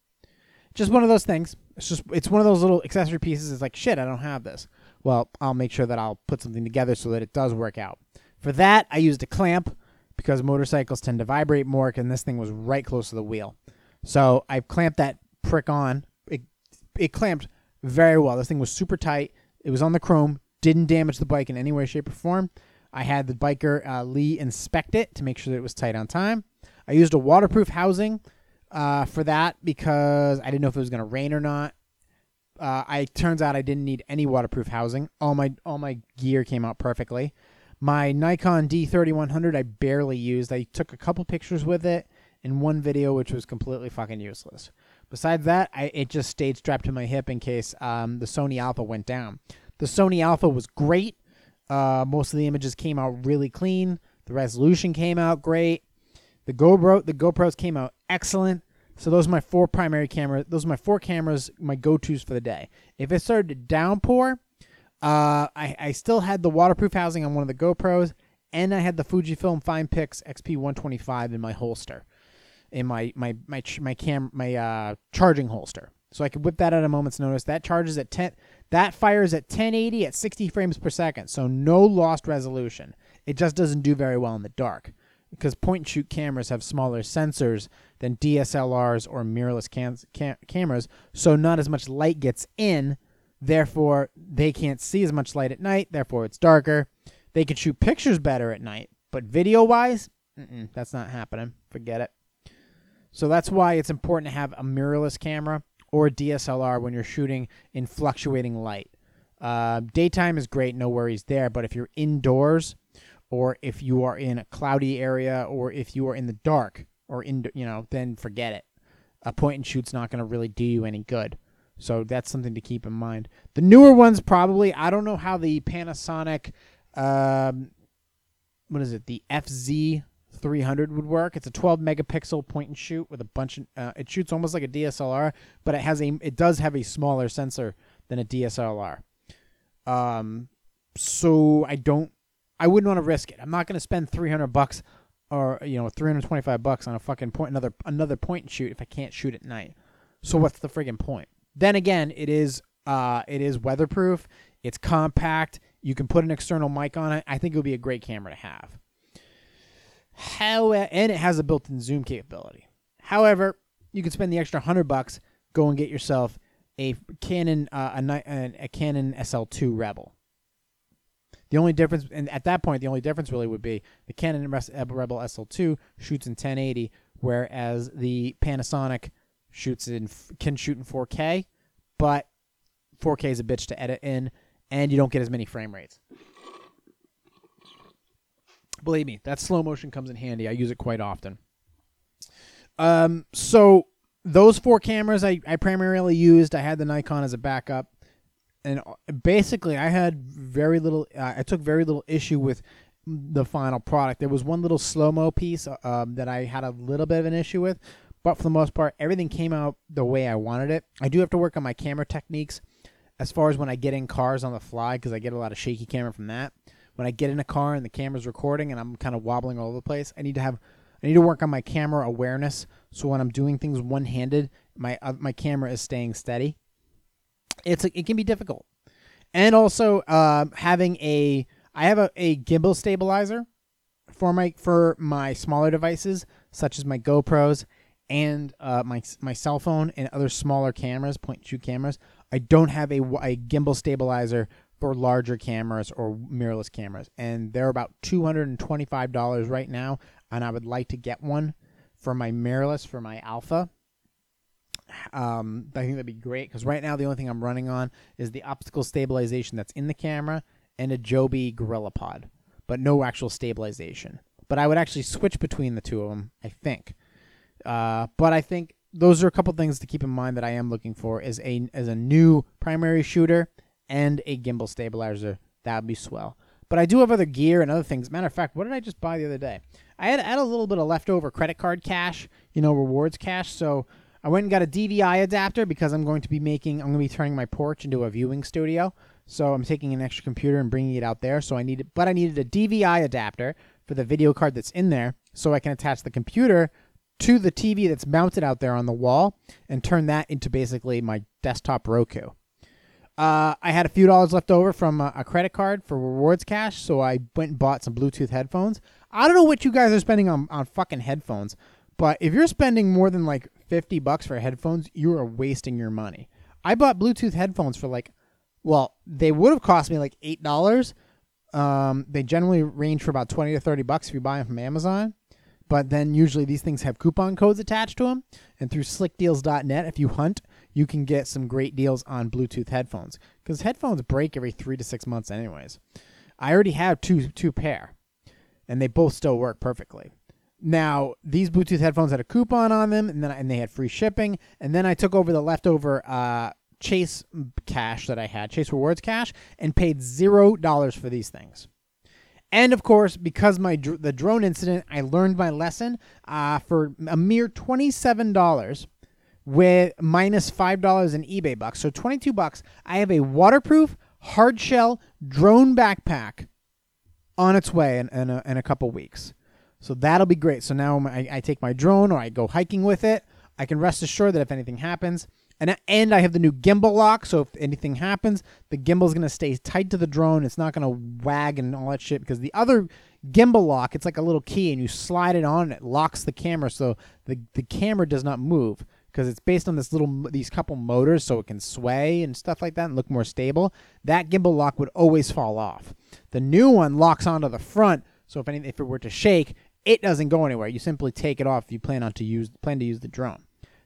Just one of those things. It's just it's one of those little accessory pieces. It's like shit, I don't have this. Well, I'll make sure that I'll put something together so that it does work out. For that, I used a clamp because motorcycles tend to vibrate more, and this thing was right close to the wheel. So I clamped that prick on. It it clamped very well. This thing was super tight. It was on the chrome. Didn't damage the bike in any way, shape, or form. I had the biker uh, Lee inspect it to make sure that it was tight on time. I used a waterproof housing uh, for that because I didn't know if it was going to rain or not. Uh, I turns out I didn't need any waterproof housing. All my all my gear came out perfectly. My Nikon D3100 I barely used. I took a couple pictures with it in one video, which was completely fucking useless. Besides that, I, it just stayed strapped to my hip in case um, the Sony Alpha went down. The Sony Alpha was great. Uh, most of the images came out really clean. The resolution came out great. The GoPro, the GoPros came out excellent. So those are my four primary cameras. Those are my four cameras, my go-tos for the day. If it started to downpour, uh, I, I still had the waterproof housing on one of the GoPros, and I had the Fujifilm FinePix XP125 in my holster, in my my my my cam my uh, charging holster. So I could whip that at a moment's notice. That charges at 10. That fires at 1080 at 60 frames per second. So no lost resolution. It just doesn't do very well in the dark because point shoot cameras have smaller sensors than DSLRs or mirrorless cam- cam- cameras, so not as much light gets in. Therefore, they can't see as much light at night. Therefore, it's darker. They can shoot pictures better at night, but video wise, that's not happening. Forget it. So that's why it's important to have a mirrorless camera or DSLR when you're shooting in fluctuating light. Uh, daytime is great, no worries there. But if you're indoors, or if you are in a cloudy area, or if you are in the dark, or in you know, then forget it. A point and shoot's not going to really do you any good. So that's something to keep in mind. The newer ones probably. I don't know how the Panasonic, um, what is it? The FZ 300 would work. It's a 12 megapixel point and shoot with a bunch of. Uh, it shoots almost like a DSLR, but it has a. It does have a smaller sensor than a DSLR. Um, so I don't. I wouldn't want to risk it. I'm not going to spend 300 bucks or you know 325 bucks on a fucking point another another point and shoot if I can't shoot at night. So what's the friggin' point? Then again, it is uh it is weatherproof. It's compact. You can put an external mic on it. I think it would be a great camera to have. How and it has a built-in zoom capability. However, you can spend the extra hundred bucks, go and get yourself a Canon uh, a, a, a Canon SL2 Rebel. The only difference, and at that point, the only difference really would be the Canon Rebel SL2 shoots in 1080, whereas the Panasonic shoots in can shoot in 4K, but 4K is a bitch to edit in, and you don't get as many frame rates. Believe me, that slow motion comes in handy. I use it quite often. Um, so those four cameras I, I primarily used. I had the Nikon as a backup, and uh, basically I had very little. Uh, I took very little issue with the final product. There was one little slow mo piece uh, um, that I had a little bit of an issue with, but for the most part, everything came out the way I wanted it. I do have to work on my camera techniques as far as when I get in cars on the fly because I get a lot of shaky camera from that. When I get in a car and the camera's recording and I'm kind of wobbling all over the place, I need to have I need to work on my camera awareness so when I'm doing things one handed, my uh, my camera is staying steady. It's it can be difficult, and also uh, having a I have a, a gimbal stabilizer for my for my smaller devices such as my GoPros and uh, my my cell phone and other smaller cameras, point shoot cameras. I don't have a, a gimbal stabilizer for larger cameras or mirrorless cameras, and they're about two hundred and twenty five dollars right now. And I would like to get one for my mirrorless for my alpha. Um, I think that'd be great because right now the only thing I'm running on is the optical stabilization that's in the camera and a Joby Gorilla Pod, but no actual stabilization. But I would actually switch between the two of them, I think. Uh, but I think those are a couple things to keep in mind that I am looking for is a as a new primary shooter and a gimbal stabilizer. That would be swell. But I do have other gear and other things. Matter of fact, what did I just buy the other day? I had, had a little bit of leftover credit card cash, you know, rewards cash. So I went and got a DVI adapter because I'm going to be making, I'm going to be turning my porch into a viewing studio. So I'm taking an extra computer and bringing it out there. So I needed, but I needed a DVI adapter for the video card that's in there, so I can attach the computer to the TV that's mounted out there on the wall and turn that into basically my desktop Roku. Uh, I had a few dollars left over from a, a, credit card for rewards cash, so I went and bought some Bluetooth headphones. I don't know what you guys are spending on, on fucking headphones, but if you're spending more than like 50 bucks for headphones, you are wasting your money. I bought Bluetooth headphones for like, well, they would have cost me like $8. Um, they generally range for about 20 to 30 bucks if you buy them from Amazon. But then usually these things have coupon codes attached to them. And through slickdeals.net, if you hunt, you can get some great deals on Bluetooth headphones. Because headphones break every three to six months, anyways. I already have two two pair, and they both still work perfectly. Now these Bluetooth headphones had a coupon on them, and then and they had free shipping. And then I took over the leftover uh, Chase cash that I had, Chase Rewards cash, and paid zero dollars for these things. And of course, because my dr- the drone incident, I learned my lesson. Uh, for a mere twenty seven dollars, with minus five dollars in eBay bucks, so twenty two bucks, I have a waterproof hard shell drone backpack on its way in, in, a, in a couple weeks. So that'll be great. So now I, I take my drone or I go hiking with it. I can rest assured that if anything happens, and and I have the new gimbal lock, so if anything happens, the gimbal is gonna stay tight to the drone. It's not gonna wag and all that shit because the other gimbal lock, it's like a little key, and you slide it on, and it locks the camera, so the the camera does not move because it's based on this little these couple motors, so it can sway and stuff like that and look more stable. That gimbal lock would always fall off. The new one locks onto the front, so if anything, if it were to shake, it doesn't go anywhere. You simply take it off if you plan on to use plan to use the drone.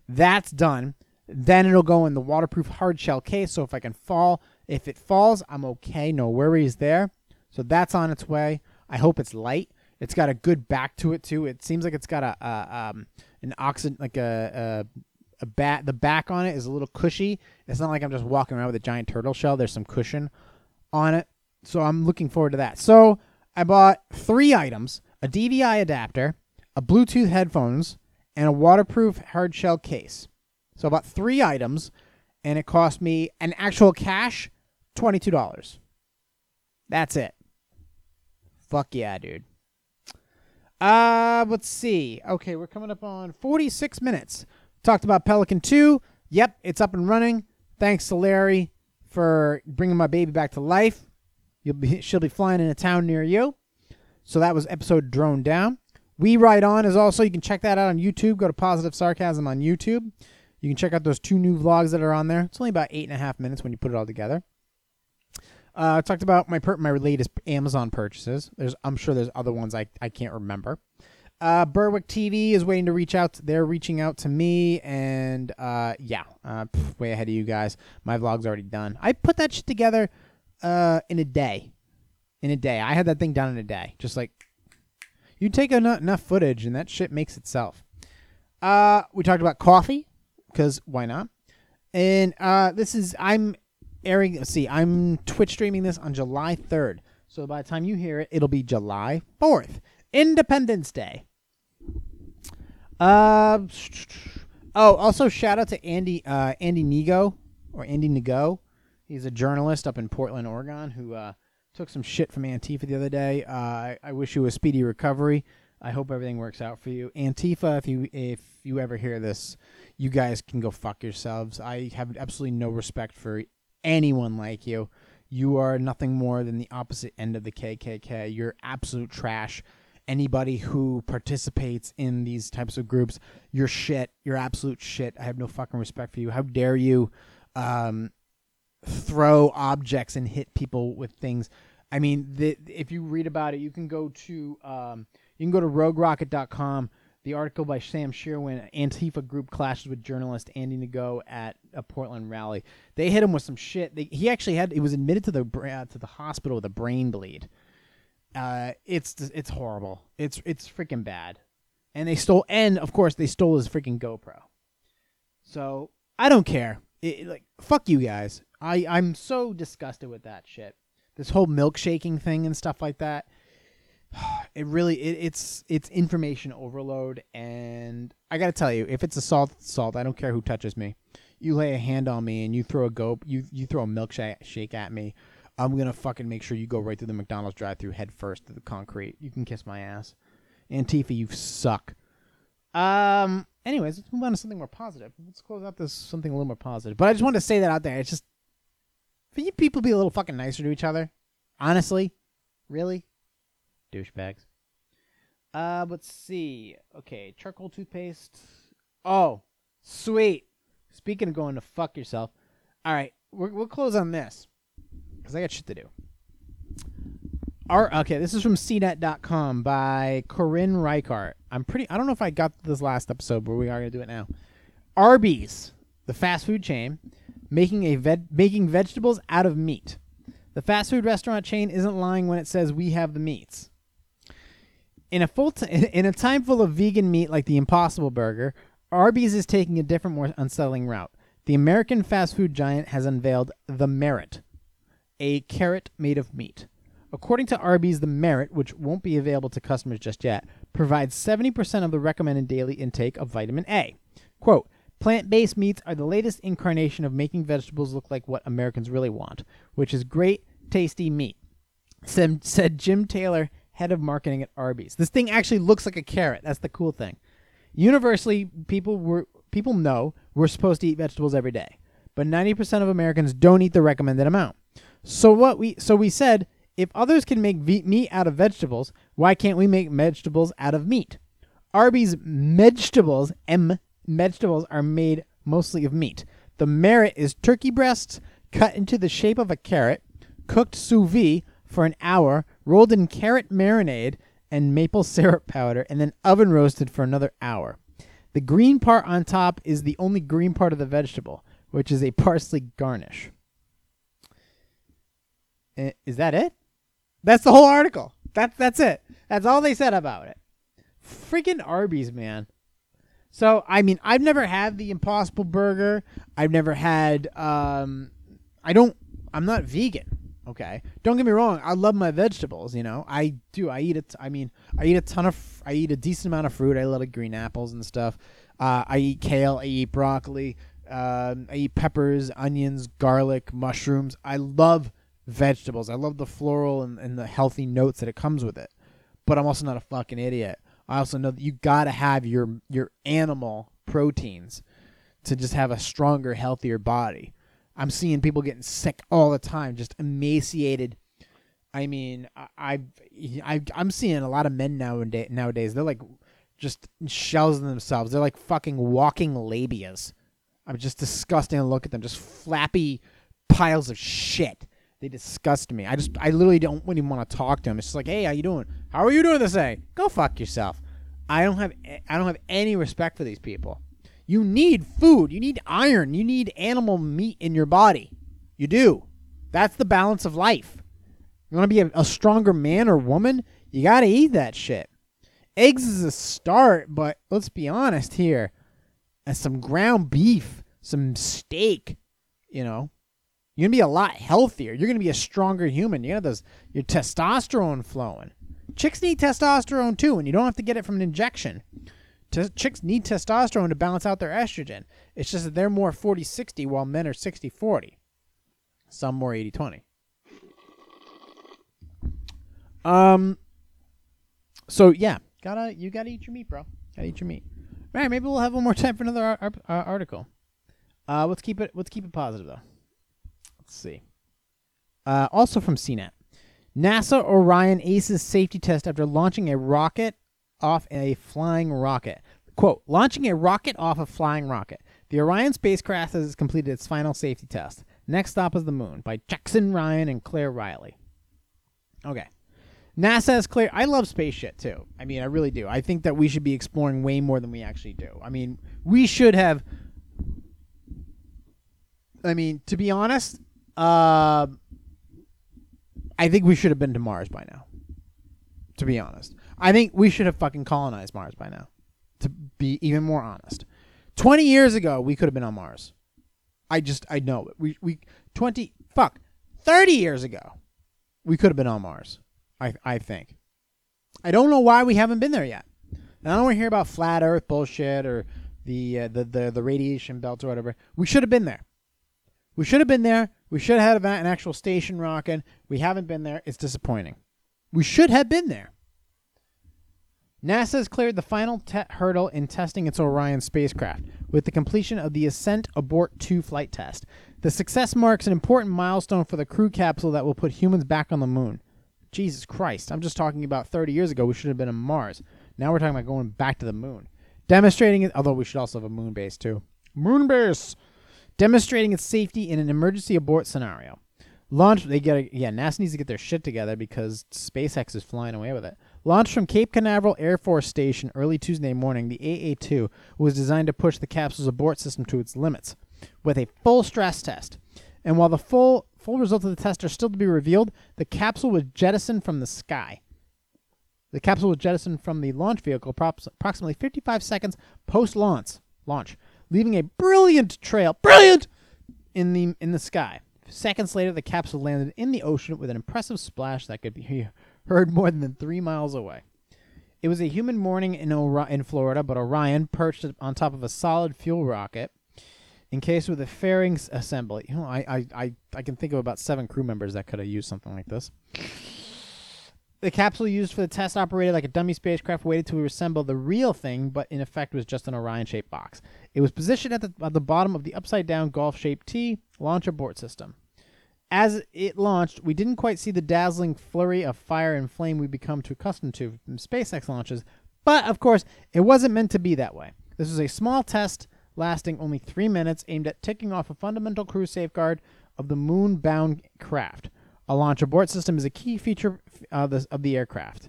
That's done. Then it'll go in the waterproof hard shell case. So if I can fall, if it falls, I'm okay. No worries there. So that's on its way. I hope it's light. It's got a good back to it too. It seems like it's got a, a um an oxygen like a, a a bat. The back on it is a little cushy. It's not like I'm just walking around with a giant turtle shell. There's some cushion on it. So I'm looking forward to that. So I bought three items: a DVI adapter, a Bluetooth headphones, and a waterproof hard shell case. So about three items, and it cost me an actual cash twenty two dollars. That's it. Fuck yeah, dude. Uh, let's see. Okay, we're coming up on 46 minutes. Talked about Pelican 2. Yep, it's up and running. Thanks to Larry for bringing my baby back to life. You'll be she'll be flying in a town near you. So that was episode drone down. We Ride On is also you can check that out on YouTube. Go to Positive Sarcasm on YouTube. You can check out those two new vlogs that are on there. It's only about eight and a half minutes when you put it all together. Uh, I talked about my per- my latest Amazon purchases. There's I'm sure there's other ones I, I can't remember. Uh, Berwick TV is waiting to reach out. They're reaching out to me, and uh, yeah, uh, pff, way ahead of you guys. My vlog's already done. I put that shit together uh, in a day. In a day, I had that thing done in a day. Just like you take enough, enough footage, and that shit makes itself. Uh, we talked about coffee because why not? And uh, this is I'm airing. See, I'm Twitch streaming this on July 3rd. So by the time you hear it, it'll be July 4th, Independence Day. Uh, oh, also shout out to Andy uh, Andy Nego or Andy Nego. He's a journalist up in Portland, Oregon, who uh, took some shit from Antifa the other day. Uh, I, I wish you a speedy recovery. I hope everything works out for you. Antifa, if you if you ever hear this, you guys can go fuck yourselves. I have absolutely no respect for anyone like you. You are nothing more than the opposite end of the KKK. You're absolute trash. Anybody who participates in these types of groups, you're shit. You're absolute shit. I have no fucking respect for you. How dare you um, throw objects and hit people with things? I mean, the, if you read about it, you can go to um, you can go to roguerocket.com. The article by Sam Sherwin, Antifa group clashes with journalist Andy Nego at a Portland rally. They hit him with some shit. They, he actually had he was admitted to the uh, to the hospital with a brain bleed. Uh, it's it's horrible. It's it's freaking bad. And they stole and of course they stole his freaking GoPro. So I don't care. It, like fuck you guys. I I'm so disgusted with that shit. This whole milkshaking thing and stuff like that. It really it, it's it's information overload and i gotta tell you if it's assault salt i don't care who touches me. You lay a hand on me and you throw a go you you throw a milkshake shake at me i'm gonna fucking make sure you go right through the mcdonald's drive through head first to the concrete. You can kiss my ass. Antifa you suck. Um anyways let's move on to something more positive. Let's close out this something a little more positive. But i just wanted to say that out there. It's just for you people be a little fucking nicer to each other honestly really douchebags. Uh, let's see. Okay, charcoal toothpaste. Oh, sweet. Speaking of going to fuck yourself, all right, we'll close on this because I got shit to do. Our, okay, this is from CNET.com by Corinne Reichert. I'm pretty. I don't know if I got this last episode, but we are gonna do it now. Arby's, the fast food chain, making a veg- making vegetables out of meat. The fast food restaurant chain isn't lying when it says we have the meats In a full t- in a time full of vegan meat like the Impossible Burger, Arby's is taking a different, more unsettling route. The American fast food giant has unveiled the Marrot, a carrot made of meat. According to Arby's, the Marrot, which won't be available to customers just yet, provides 70% of the recommended daily intake of vitamin A. Quote, Plant based meats are the latest incarnation of making vegetables look like what Americans really want, which is great, tasty meat, said, Jim Taylor, head of marketing at Arby's. This thing actually looks like a carrot. That's the cool thing. Universally, people were people know we're supposed to eat vegetables every day, but 90% of Americans don't eat the recommended amount. So what we so we said, if others can make ve- meat out of vegetables, why can't we make vegetables out of meat? Arby's vegetables, M vegetables are made mostly of meat. The Marrot is turkey breasts cut into the shape of a carrot, cooked sous vide for an hour, rolled in carrot marinade and maple syrup powder, and then oven roasted for another hour. The green part on top is the only green part of the vegetable, which is a parsley garnish. Is that it? That's the whole article. That's that's it. That's all they said about it. Freaking Arby's, man. So I mean, I've never had the Impossible Burger. I've never had. Um, I don't. I'm not vegan. Okay. Don't get me wrong. I love my vegetables. You know, I do. I eat it. I mean, I eat a ton of. I eat a decent amount of fruit. I love green apples and stuff. Uh, I eat kale. I eat broccoli. Um, I eat peppers, onions, garlic, mushrooms. I love vegetables. I love the floral and, and the healthy notes that it comes with it. But I'm also not a fucking idiot. I also know that you gotta have your your animal proteins to just have a stronger, healthier body. I'm seeing people getting sick all the time, just emaciated. I mean, I, I, I'm seeing a lot of men nowadays. Nowadays, they're like just shells themselves. They're like fucking walking labias. I'm just disgusting to look at them. Just flappy piles of shit. They disgust me. I just, I literally don't even want to talk to them. It's just like, hey, how you doing? How are you doing this day? Go fuck yourself. I don't have, I don't have any respect for these people. You need food. You need iron. You need animal meat in your body. You do. That's the balance of life. You want to be a, a stronger man or woman? You got to eat that shit. Eggs is a start, but let's be honest here. And some ground beef, some steak, you know, you're gonna be a lot healthier. You're gonna be a stronger human. You have those your testosterone flowing. Chicks need testosterone too, and you don't have to get it from an injection. T- chicks need testosterone to balance out their estrogen. It's just that they're more 40-60 while men are 60-40. Some more 80-20. Um so yeah, gotta you gotta eat your meat, bro. Gotta eat your meat. All right, maybe we'll have one more time for another ar- ar- uh, article. Uh, let's keep it. Let's keep it positive though. Let's see. Uh, also from CNET, NASA Orion aces safety test after launching a rocket off a flying rocket. Quote: Launching a rocket off a flying rocket. The Orion spacecraft has completed its final safety test. Next stop is the moon by Jackson Ryan and Claire Reilly. Okay. NASA has clear. I love space shit too. I mean, I really do. I think that we should be exploring way more than we actually do. I mean, we should have. I mean, to be honest, uh, I think we should have been to Mars by now. To be honest, I think we should have fucking colonized Mars by now. To be even more honest, twenty years ago we could have been on Mars. I just I know it. We we twenty fuck thirty years ago we could have been on Mars. I I think. I don't know why we haven't been there yet. And I don't want to hear about flat Earth bullshit or the uh, the the the radiation belt or whatever. We should have been there. We should have been there. We should have had an actual station rocking. We haven't been there. It's disappointing. We should have been there. NASA has cleared the final te- hurdle in testing its Orion spacecraft with the completion of the Ascent Abort 2 flight test. The success marks an important milestone for the crew capsule that will put humans back on the moon. Jesus Christ, I'm just talking about 30 years ago we should have been on Mars. Now we're talking about going back to the moon. Demonstrating it, although we should also have a moon base too. Moon base! Demonstrating its safety in an emergency abort scenario. Launch, they get a, yeah, NASA needs to get their shit together because SpaceX is flying away with it. Launched from Cape Canaveral Air Force Station early Tuesday morning, the AA-2 was designed to push the capsule's abort system to its limits with a full stress test. And while the full full results of the test are still to be revealed, the capsule was jettisoned from the sky. The capsule was jettisoned from the launch vehicle approximately 55 seconds post launch, launch, leaving a brilliant trail, brilliant, in the in the sky. Seconds later, the capsule landed in the ocean with an impressive splash that could be heard more than three miles away. It was a humid morning in Ori- in Florida, but Orion perched on top of a solid fuel rocket, encased with a fairings assembly. You know, I, I, I, I can think of about seven crew members that could have used something like this. The capsule used for the test operated like a dummy spacecraft, weighted to resemble the real thing, but in effect was just an Orion-shaped box. It was positioned at the at the bottom of the upside-down golf-shaped T launch abort system. As it launched, we didn't quite see the dazzling flurry of fire and flame we become too accustomed to from SpaceX launches, but of course, it wasn't meant to be that way. This was a small test lasting only three minutes, aimed at ticking off a fundamental crew safeguard of the moon-bound craft. A launch abort system is a key feature of the, of the aircraft,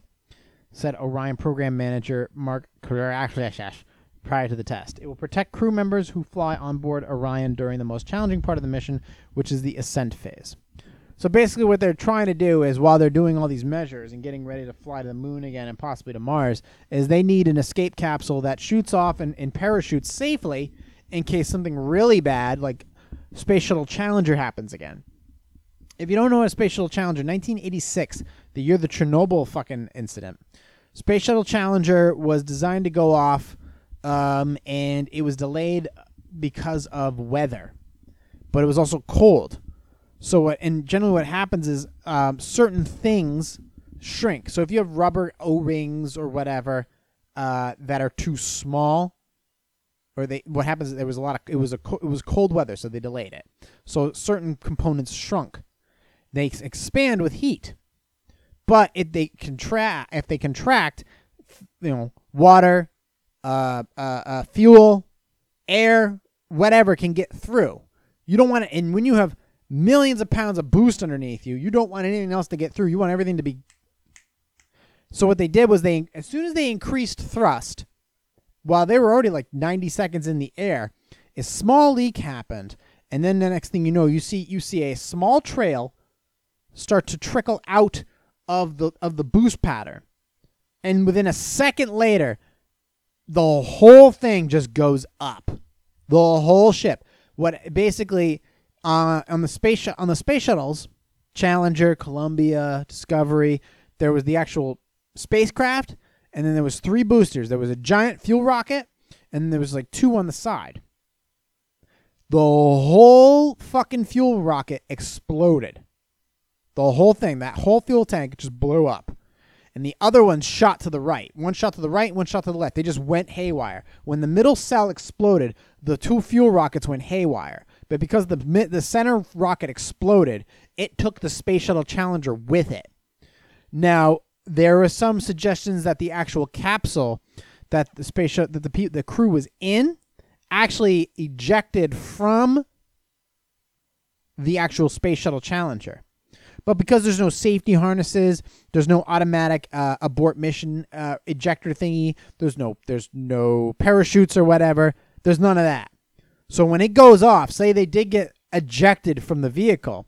said Orion program manager Mark Kirasich prior to the test. It will protect crew members who fly on board Orion during the most challenging part of the mission, which is the ascent phase. So basically, what they're trying to do is while they're doing all these measures and getting ready to fly to the moon again and possibly to Mars, is they need an escape capsule that shoots off and, and parachutes safely in case something really bad, like Space Shuttle Challenger, happens again. If you don't know a Space Shuttle Challenger, 1986, the year the Chernobyl fucking incident, Space Shuttle Challenger was designed to go off, um, and it was delayed because of weather, but it was also cold. So, what, and generally, what happens is um, certain things shrink. So, if you have rubber O rings or whatever uh, that are too small, or they, what happens is there was a lot of it was a it was cold weather, so they delayed it. So certain components shrunk. They expand with heat, but if they contract, if they contract, you know, water, uh, uh, uh, fuel, air, whatever can get through. You don't want to, and when you have millions of pounds of boost underneath you, you don't want anything else to get through. You want everything to be. So what they did was they, as soon as they increased thrust, while they were already like 90 seconds in the air, a small leak happened, and then the next thing you know, you see you see a small trail start to trickle out of the of the boost pattern, and within a second later, the whole thing just goes up, the whole ship. What basically uh, on the space sh- on the space shuttles, Challenger, Columbia, Discovery, there was the actual spacecraft, and then there was three boosters. There was a giant fuel rocket, and there was like two on the side. The whole fucking fuel rocket exploded. The whole thing, that whole fuel tank just blew up. And the other one shot to the right. One shot to the right, one shot to the left. They just went haywire. When the middle cell exploded, the two fuel rockets went haywire. But because the the center rocket exploded, it took the Space Shuttle Challenger with it. Now, there were some suggestions that the actual capsule that the space shuttle that the the crew was in actually ejected from the actual space shuttle Challenger. But because there's no safety harnesses, there's no automatic uh, abort mission uh, ejector thingy. There's no there's no parachutes or whatever. There's none of that. So when it goes off, say they did get ejected from the vehicle,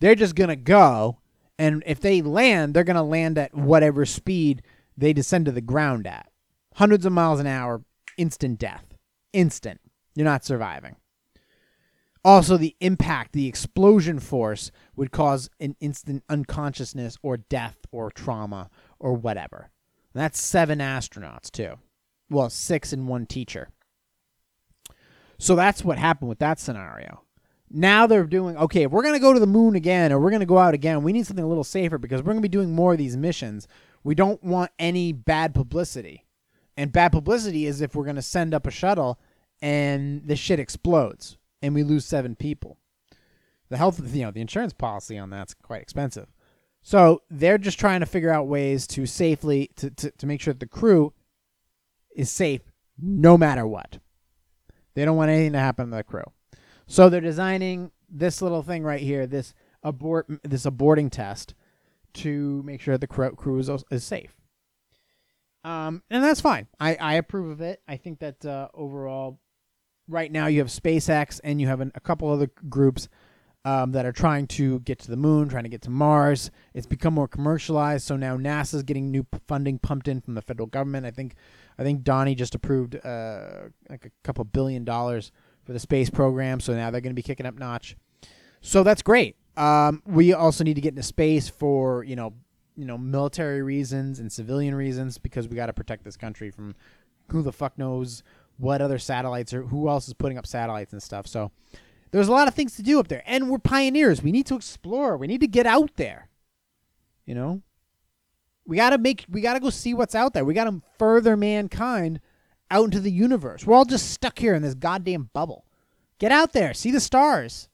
they're just gonna go, and if they land, they're gonna land at whatever speed they descend to the ground at, hundreds of miles an hour, instant death, instant. You're not surviving. Also, the impact, the explosion force would cause an instant unconsciousness or death or trauma or whatever. And that's seven astronauts, too. Well, six and one teacher. So that's what happened with that scenario. Now they're doing, okay, if we're going to go to the moon again or we're going to go out again, we need something a little safer because we're going to be doing more of these missions. We don't want any bad publicity. And bad publicity is if we're going to send up a shuttle and the shit explodes and we lose seven people. The health, you know, the insurance policy on that's quite expensive. So they're just trying to figure out ways to safely to, to, to make sure that the crew is safe no matter what. They don't want anything to happen to the crew. So they're designing this little thing right here, this abort this aborting test to make sure the crew, is, is safe. Um, and that's fine. I, I approve of it. I think that uh, overall right now you have SpaceX and you have an, a couple other groups um, that are trying to get to the moon, trying to get to Mars. It's become more commercialized, so now NASA's getting new funding pumped in from the federal government. I think, I think Donnie just approved uh, like a couple billion dollars for the space program, so now they're going to be kicking up notch. So that's great. Um, we also need to get into space for you know, you know, military reasons and civilian reasons because we got to protect this country from who the fuck knows what other satellites or who else is putting up satellites and stuff. So there's a lot of things to do up there, and we're pioneers. We need to explore. We need to get out there. You know, we gotta make. We gotta go see what's out there. We gotta further mankind out into the universe. We're all just stuck here in this goddamn bubble. Get out there, see the stars.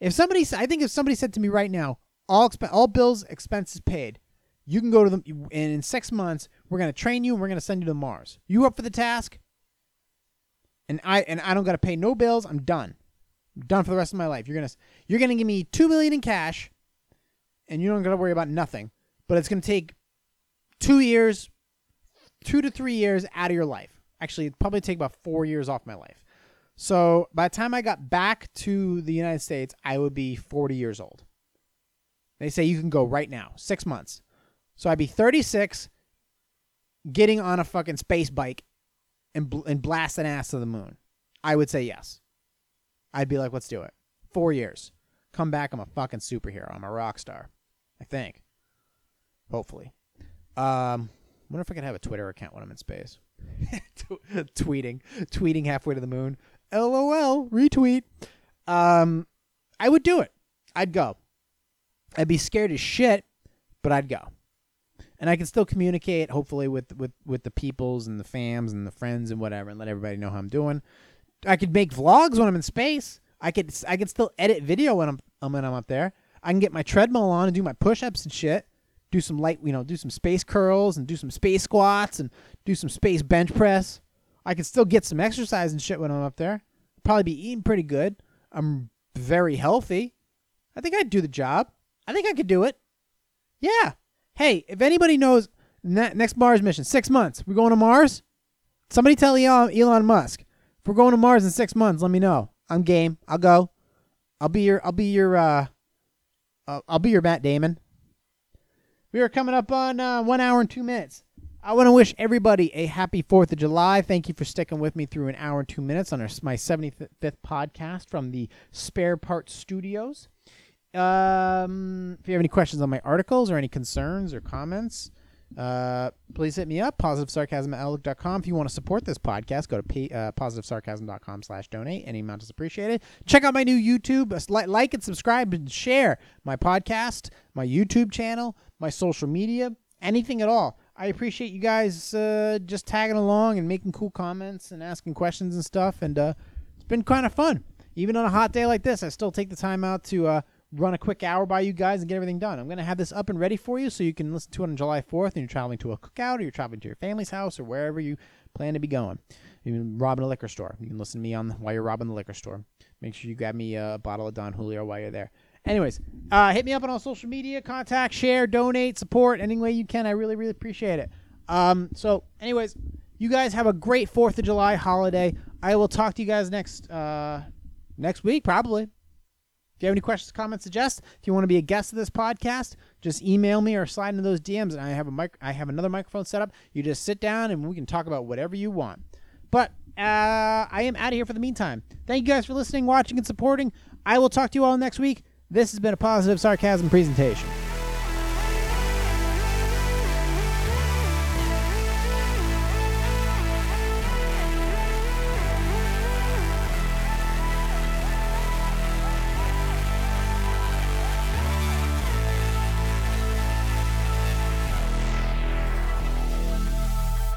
If somebody, I think if somebody said to me right now, all exp- all bills expenses paid, you can go to them, and in six months we're gonna train you and we're gonna send you to Mars. You up for the task? And I and I don't gotta pay no bills. I'm done. I'm done for the rest of my life. You're gonna you're gonna give me two million in cash, and you don't gotta worry about nothing. But it's gonna take two years, two to three years out of your life. Actually, it'd probably take about four years off my life. So by the time I got back to the United States, I would be 40 years old. They say you can go right now, six months. So I'd be 36, getting on a fucking space bike and, bl- and blasting ass to the moon. I would say yes. I'd be like, let's do it. Four years. Come back, I'm a fucking superhero. I'm a rock star. I think. Hopefully. Um, wonder if I could have a Twitter account when I'm in space. tweeting, tweeting halfway to the moon. LOL, retweet. Um, I would do it. I'd go. I'd be scared as shit, but I'd go. And I can still communicate, hopefully, with with with the peoples and the fams and the friends and whatever, and let everybody know how I'm doing. I could make vlogs when I'm in space. I could I could still edit video when I'm when I'm up there. I can get my treadmill on and do my push-ups and shit. Do some light, you know, do some space curls and do some space squats and do some space bench press. I can still get some exercise and shit when I'm up there. Probably be eating pretty good. I'm very healthy. I think I'd do the job. I think I could do it. Yeah. Hey, if anybody knows ne- next Mars mission, six months, we're going to Mars. Somebody tell Elon, Elon Musk if we're going to Mars in six months. Let me know. I'm game. I'll go. I'll be your. I'll be your. Uh, I'll, I'll be your Matt Damon. We are coming up on uh, one hour and two minutes. I want to wish everybody a happy Fourth of July. Thank you for sticking with me through an hour and two minutes on our, my 75th podcast from the Spare Parts Studios. Um, if you have any questions on my articles or any concerns or comments, uh, please hit me up, positivesarcasm at outlook.com. If you want to support this podcast, go to p- uh, positivesarcasm.com slash donate. Any amount is appreciated. Check out my new YouTube. Like, like and subscribe and share my podcast, my YouTube channel, my social media, anything at all. I appreciate you guys uh, just tagging along and making cool comments and asking questions and stuff. And uh, it's been kind of fun. Even on a hot day like this, I still take the time out to uh, run a quick hour by you guys and get everything done. I'm going to have this up and ready for you so you can listen to it on July 4th and you're traveling to a cookout or you're traveling to your family's house or wherever you plan to be going. You're robbing a liquor store. You can listen to me on while you're robbing the liquor store. Make sure you grab me a bottle of Don Julio while you're there. Anyways, uh, hit me up on all social media, contact, share, donate, support, any way you can. I really, really appreciate it. Um, so, anyways, you guys have a great Fourth of July holiday. I will talk to you guys next uh, next week, probably. If you have any questions, comments, suggest, if you want to be a guest of this podcast, just email me or slide into those DMs, and I have a mic- I have another microphone set up. You just sit down and we can talk about whatever you want. But uh, I am out of here for the meantime. Thank you guys for listening, watching, and supporting. I will talk to you all next week. This has been a positive sarcasm presentation.